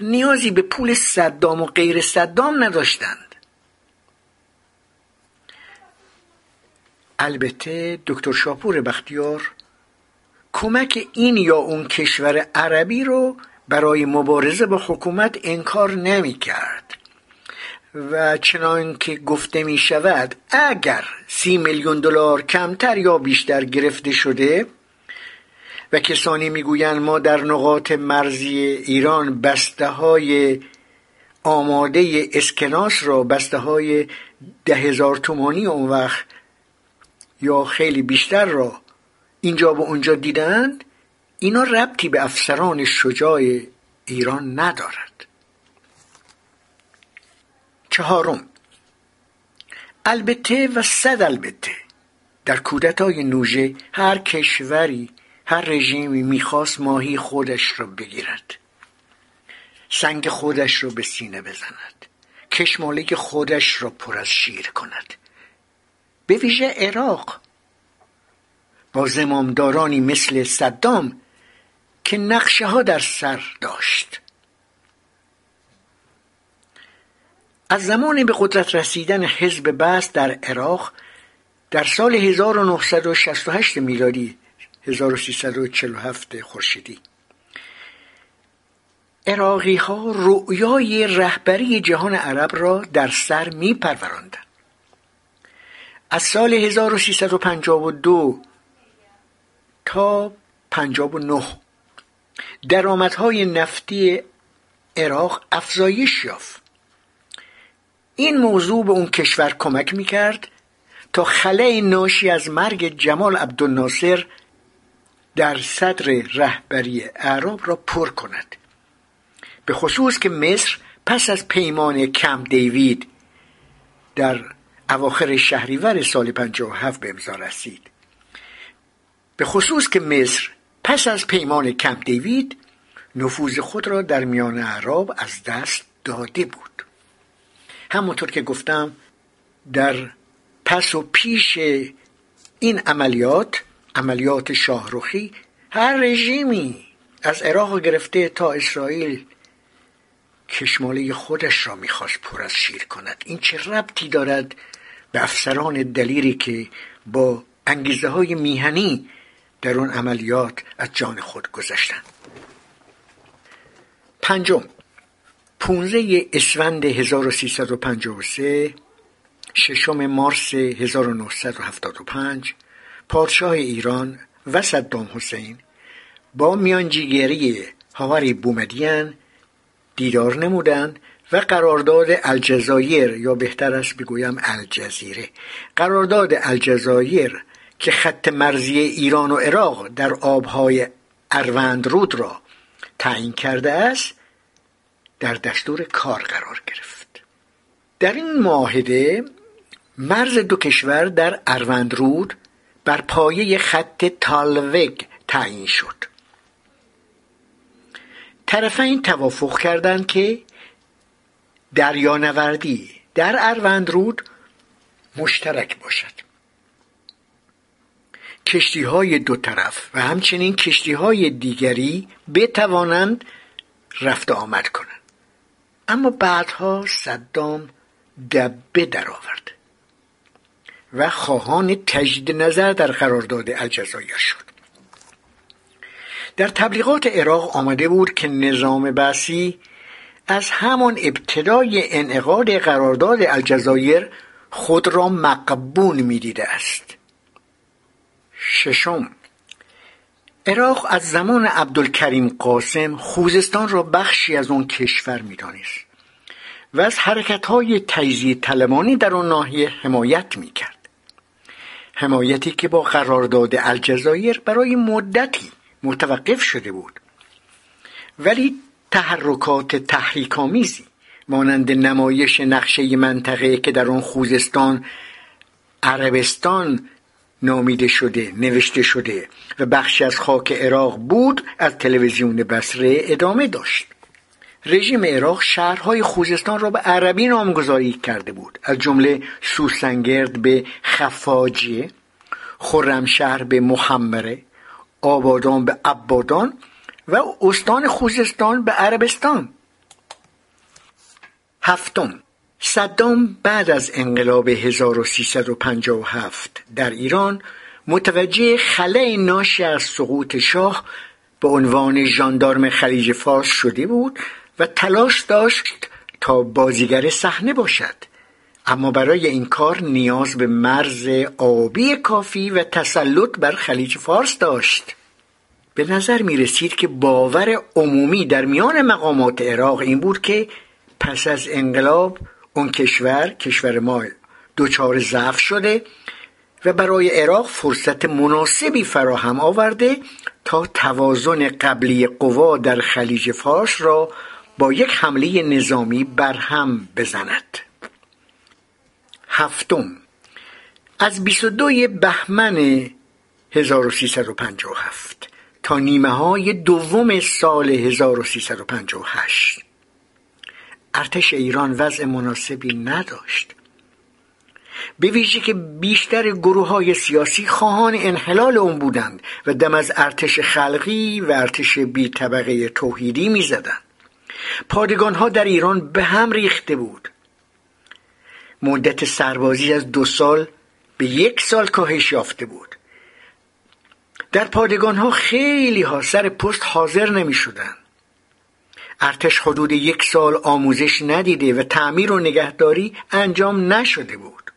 نیازی به پول صدام و غیر صدام نداشتند. البته دکتر شاپور بختیار کمک این یا اون کشور عربی رو برای مبارزه با حکومت انکار نمی کرد. و چنان که گفته می شود اگر سی میلیون دلار کمتر یا بیشتر گرفته شده کسانی می‌گویند ما در نقاط مرزی ایران بسته های آماده اسکناس را بسته های ده هزار تومانی اون وقت یا خیلی بیشتر را اینجا و اونجا دیدند اینا ربطی به افسران شجاع ایران ندارد. چهارم البته و صد البته در کودتای نوژه هر کشوری هر رژیمی می‌خواست ماهی خودش را بگیرد. سنگ خودش را به سینه بزند. کشماله خودش را پر از شیر کند. به ویژه عراق. با زمامدارانی مثل صدام که نقشه ها در سر داشت. از زمان به قدرت رسیدن حزب بس در عراق در سال 1968 میلادی 1347 خورشیدی. عراقی ها رؤیای رهبری جهان عرب را در سر می پروراندند از سال 1352 تا 59 درآمدهای نفتی عراق افزایش یافت. این موضوع به اون کشور کمک می‌کرد تا خلای ناشی از مرگ جمال عبدالناصر در صدر رهبری اعراب را پر کند. به خصوص که مصر پس از پیمان کم دیوید در اواخر شهریور سال 57 به امضا رسید. به خصوص که مصر پس از پیمان کم دیوید نفوذ خود را در میان عرب از دست داده بود. همونطور که گفتم در پس و پیش این عملیات عملیات شاهروخی هر رژیمی از عراق گرفته تا اسرائیل کشماله خودش را می‌خواست پر از شیر کند. این چه ربطی دارد به افسران دلیری که با انگیزه های میهنی در اون عملیات از جان خود گذشتند پنجم پونزه اسفند 1353 ششم مارس 1975 پادشاه ایران و صدام حسین با میانجیگری هاوری بومدیان دیدار نمودند و قرارداد الجزایر یا بهتر است بگویم الجزیره قرارداد الجزایر که خط مرزی ایران و عراق در آبهای اروند رود را تعیین کرده است در دستور کار قرار گرفت. در این معاهده مرز دو کشور در اروند رود بر پایه خط تالوگ تعیین شد. طرفین توافق کردند که دریانوردی در اروند رود مشترک باشد. کشتی های دو طرف و همچنین کشتی های دیگری بتوانند رفت آمد کنند. اما بعدها صدام دبه درآورد. و خواهان تجدید نظر در قرارداد الجزایر شد. در تبلیغات عراق آمده بود که نظام بسی از همان ابتدای انعقاد قرارداد الجزایر خود را مقبول می‌دیده است. ششم عراق از زمان عبدالکریم قاسم خوزستان را بخشی از اون کشور می‌دانست و از حرکت های تجزیه طلبانی در آن ناحیه حمایت می‌کرد. حمایتی که با قرارداد الجزایر برای مدتی متوقف شده بود. ولی تحرکات تحریکامیزی مانند نمایش نقشه منطقه که در آن خوزستان عربستان نامیده شده نوشته شده و بخشی از خاک عراق بود از تلویزیون بسره ادامه داشت. رژیم عراق شهرهای خوزستان را به عربی نامگذاری کرده بود. از جمله سوسنگرد به خفاجیه خرمشهر به محمره آبادان به عبادان و استان خوزستان به عربستان. هفتم صدام بعد از انقلاب 1357 در ایران متوجه خلای ناشی از سقوط شاه به عنوان ژاندارم خلیج فارس شده بود و تلاش داشت تا بازیگر صحنه باشد. اما برای این کار نیاز به مرز آبی کافی و تسلط بر خلیج فارس داشت. به نظر می رسید که باور عمومی در میان مقامات عراق این بود که پس از انقلاب اون کشور کشور ما دچار ضعف شده و برای عراق فرصت مناسبی فراهم آورده تا توازن قبلی قوا در خلیج فارس را با یک حمله نظامی برهم بزند. هفتم از 22 بهمن 1357 تا نیمه های دوم سال 1358 ارتش ایران وضع مناسبی نداشت. به ویژه که بیشتر گروه های سیاسی خواهان انحلال اون بودند و دم از ارتش خلقی و ارتش بی طبقه توحیدی می زدند. پادگان ها در ایران به هم ریخته بود. مدت سربازی از دو سال به یک سال کاهش یافته بود. در پادگان ها خیلی ها سر پست حاضر نمی شدن. ارتش حدود یک سال آموزش ندیده و تعمیر و نگهداری انجام نشده بود.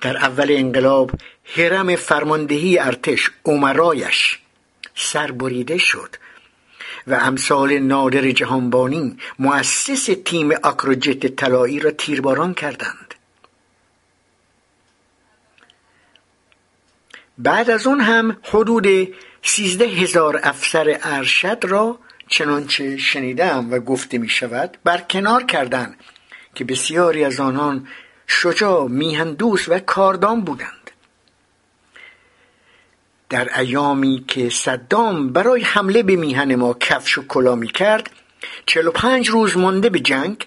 در اول انقلاب حرم فرماندهی ارتش عمرایش سربریده شد. و امثال نادر جهانبانی مؤسس تیم آکروجت طلایی را تیرباران کردند. بعد از اون هم حدود سیزده هزار افسر ارشد را چنانچه شنیدم و گفته می شود برکنار کردند که بسیاری از آنان شجاع میهندوس و کاردان بودند. در ایامی که صدام برای حمله به میهن ما کفش و کلا می کرد چهل و پنج روز مانده به جنگ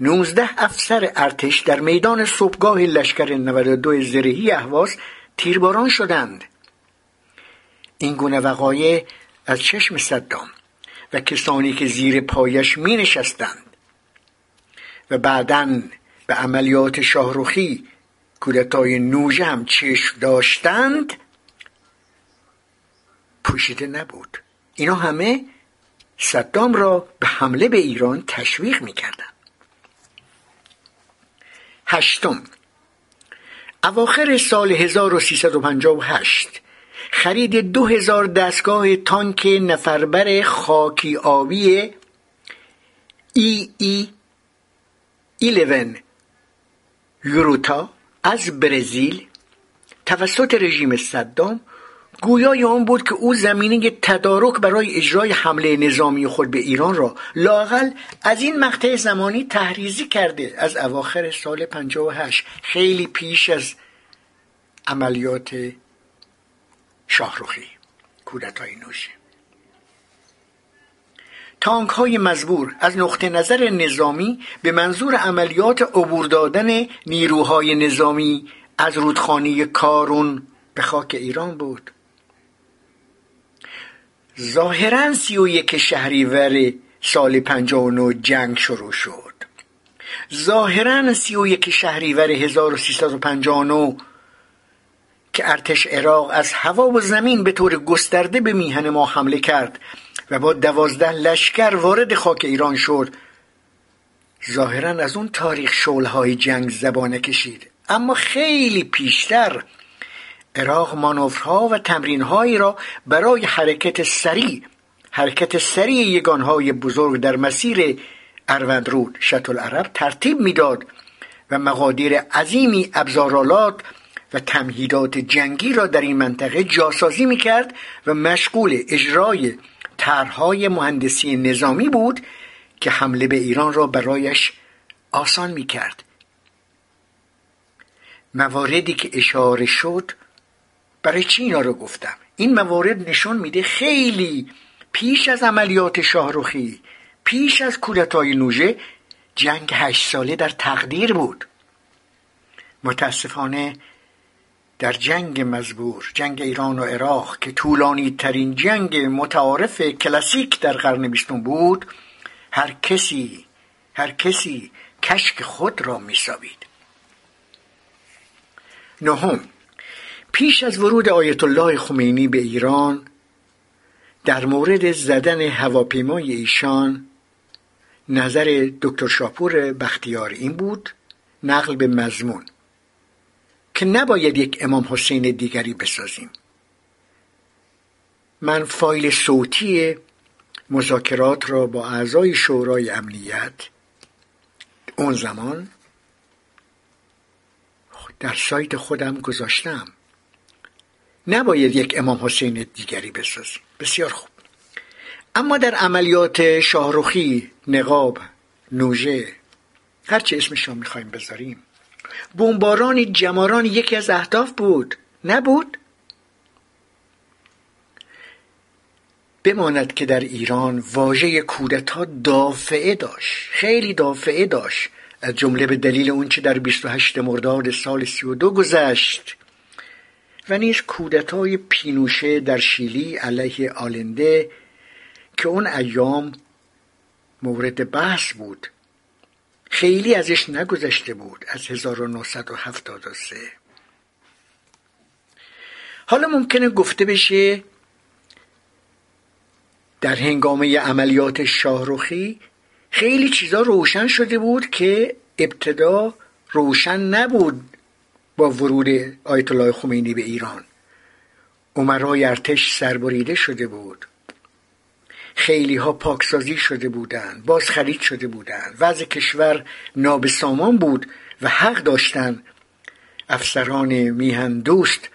نوزده افسر ارتش در میدان صبحگاه لشکر 92 زرهی اهواز تیرباران شدند. این گونه وقایع از چشم صدام و کسانی که زیر پایش می نشستند و بعدا به عملیات شاهروخی کودتای نوژه هم چشم داشتند پوشیده نبود. اینا همه صدام را به حمله به ایران تشویق می‌کردند هشتم. اواخر سال 1358 خرید دو هزار دستگاه تانک نفربر خاکی آبی ای ای 11 یوروتا از برزیل توسط رژیم صدام گویای آن بود که او زمینه تدارک برای اجرای حمله نظامی خود به ایران را لاقل از این مقطع زمانی تحریزی کرده از اواخر سال 58 خیلی پیش از عملیات شاهروخی کودتای نوشه تانک های مزبور از نقطه نظر نظامی به منظور عملیات عبور دادن نیروهای نظامی از رودخانه کارون به خاک ایران بود. ظاهرا سی و یک شهریور سال 59 جنگ شروع شد. ظاهرا سی و یک شهریور 1359 که ارتش عراق از هوا و زمین به طور گسترده به میهن ما حمله کرد و با دوازده لشکر وارد خاک ایران شد. ظاهرا از اون تاریخ شولهای جنگ زبانه کشید. اما خیلی پیشتر عراق مانورها و تمرینهایی را برای حرکت سریع حرکت سریع یگانهای بزرگ در مسیر اروندرود شط العرب ترتیب می‌داد و مقادیر عظیمی ابزارالات و تمهیدات جنگی را در این منطقه جاسازی می‌کرد و مشغول اجرای طرحهای مهندسی نظامی بود که حمله به ایران را برایش آسان می‌کرد. مواردی که اشاره شد برای چی اینا رو گفتم؟ این موارد نشون میده خیلی پیش از عملیات شاهروخی پیش از کودتای نوژه جنگ هشت ساله در تقدیر بود. متاسفانه در جنگ مزبور جنگ ایران و عراق که طولانی ترین جنگ متعارف کلاسیک در قرن بیستم بود هر کسی هر کسی کشک خود را میسابید. نهم پیش از ورود آیت الله خمینی به ایران در مورد زدن هواپیمای ایشان نظر دکتر شاپور بختیار این بود نقل به مضمون که نباید یک امام حسین دیگری بسازیم. من فایل صوتی مذاکرات را با اعضای شورای امنیت اون زمان در سایت خودم گذاشتم. نباید یک امام حسین دیگری بسازیم بسیار خوب. اما در عملیات شاهروخی نقاب نوژه هرچه اسمش را می‌خوایم بذاریم بمباران جماران یکی از اهداف بود. نبود؟ بماند که در ایران واژه کودتا دافعه داشت. خیلی دافعه داشت. از جمله به دلیل اون چه در 28 مرداد سال 32 گذشت. و نیز کودتای پینوشه در شیلی علیه آلنده که اون ایام مورد بحث بود. خیلی ازش نگذشته بود از 1973 حالا ممکنه گفته بشه در هنگامه عملیات شاهروخی خیلی چیزا روشن شده بود که ابتدا روشن نبود. با ورود آیت الله خمینی به ایران. عمرای ارتش سربریده شده بود. خیلی ها پاکسازی شده بودند باز خرید شده بودند. وضع کشور نابسامان بود و حق داشتند. افسران میهن دوست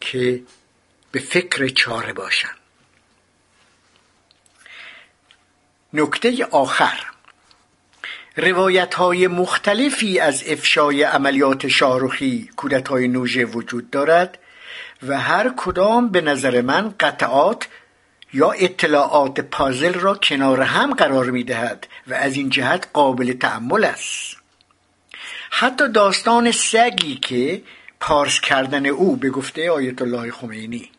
که به فکر چاره باشند. نکته آخر. روایت های مختلفی از افشای عملیات شاهروخی کودت های نوژه وجود دارد و هر کدام به نظر من قطعات یا اطلاعات پازل را کنار هم قرار می دهد و از این جهت قابل تعمل است. حتی داستان سگی که پارس کردن او به گفته آیت الله خمینی.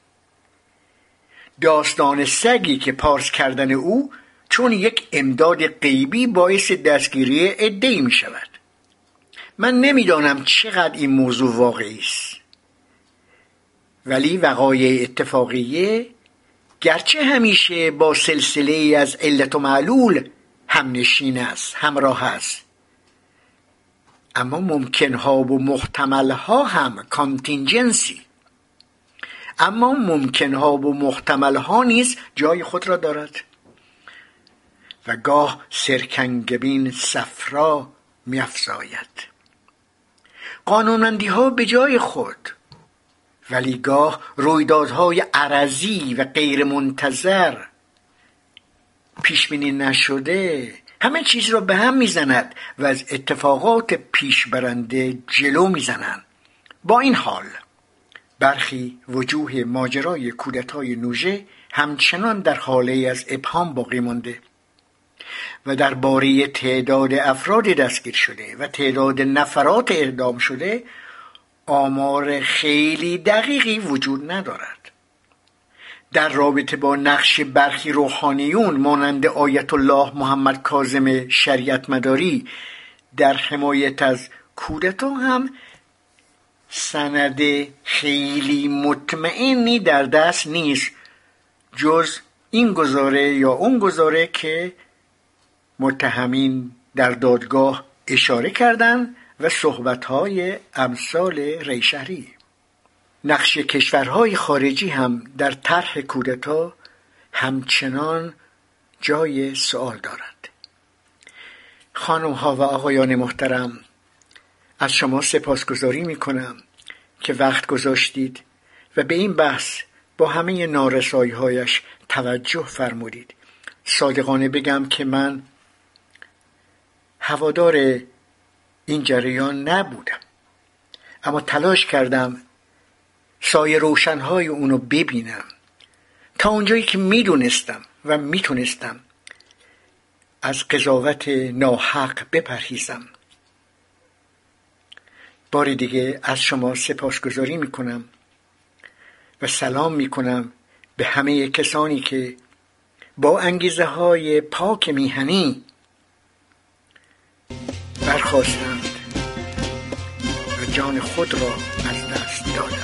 داستان سگی که پارس کردن او چون یک امداد غیبی باعث دستگیری عدهای می شود من نمی‌دانم چقدر این موضوع واقعی است. ولی وقایع اتفاقیه گرچه همیشه با سلسله از علت و معلول هم نشین است همراه است. اما ممکنها و محتملها هم کانتینجنسی. اما ممکنها و محتملها نیز جای خود را دارد. و گاه سرکنگبین صفرا میافزاید. قانونمندی ها به جای خود ولی گاه رویدادهای عرضی و غیر منتظر پیش بینی نشده همه چیز را به هم می‌زند و از اتفاقات پیش برنده جلو می‌زنند. با این حال برخی وجوه ماجرای کودتای نوژه همچنان در حاله از ابهام باقی مانده. و درباره تعداد افراد دستگیر شده و تعداد نفرات اعدام شده آمار خیلی دقیقی وجود ندارد. در رابطه با نقش برخی روحانیون مانند آیت الله محمد کاظم شریعت مداری در حمایت از کودتا هم سند خیلی مطمئنی در دست نیست جز این گزاره یا اون گزاره که متهمین در دادگاه اشاره کردند و صحبتهای امثال ریشهری. نقش کشورهای خارجی هم در طرح کودتا همچنان جای سوال دارد خانم ها و آقایان محترم از شما سپاسگزاری می کنم که وقت گذاشتید و به این بحث با همه نارسایی هایش توجه فرمودید. صادقانه بگم که من هوادار این جریان نبودم. اما تلاش کردم سایه روشنهای اونو ببینم. تا اونجایی که می‌دونستم و می‌تونستم از قضاوت ناحق بپرهیزم. بار دیگه از شما سپاسگزاری می‌کنم و سلام می‌کنم به همه کسانی که با انگیزه های پاک میهنی برخواستند و جان خود را از دست دادند.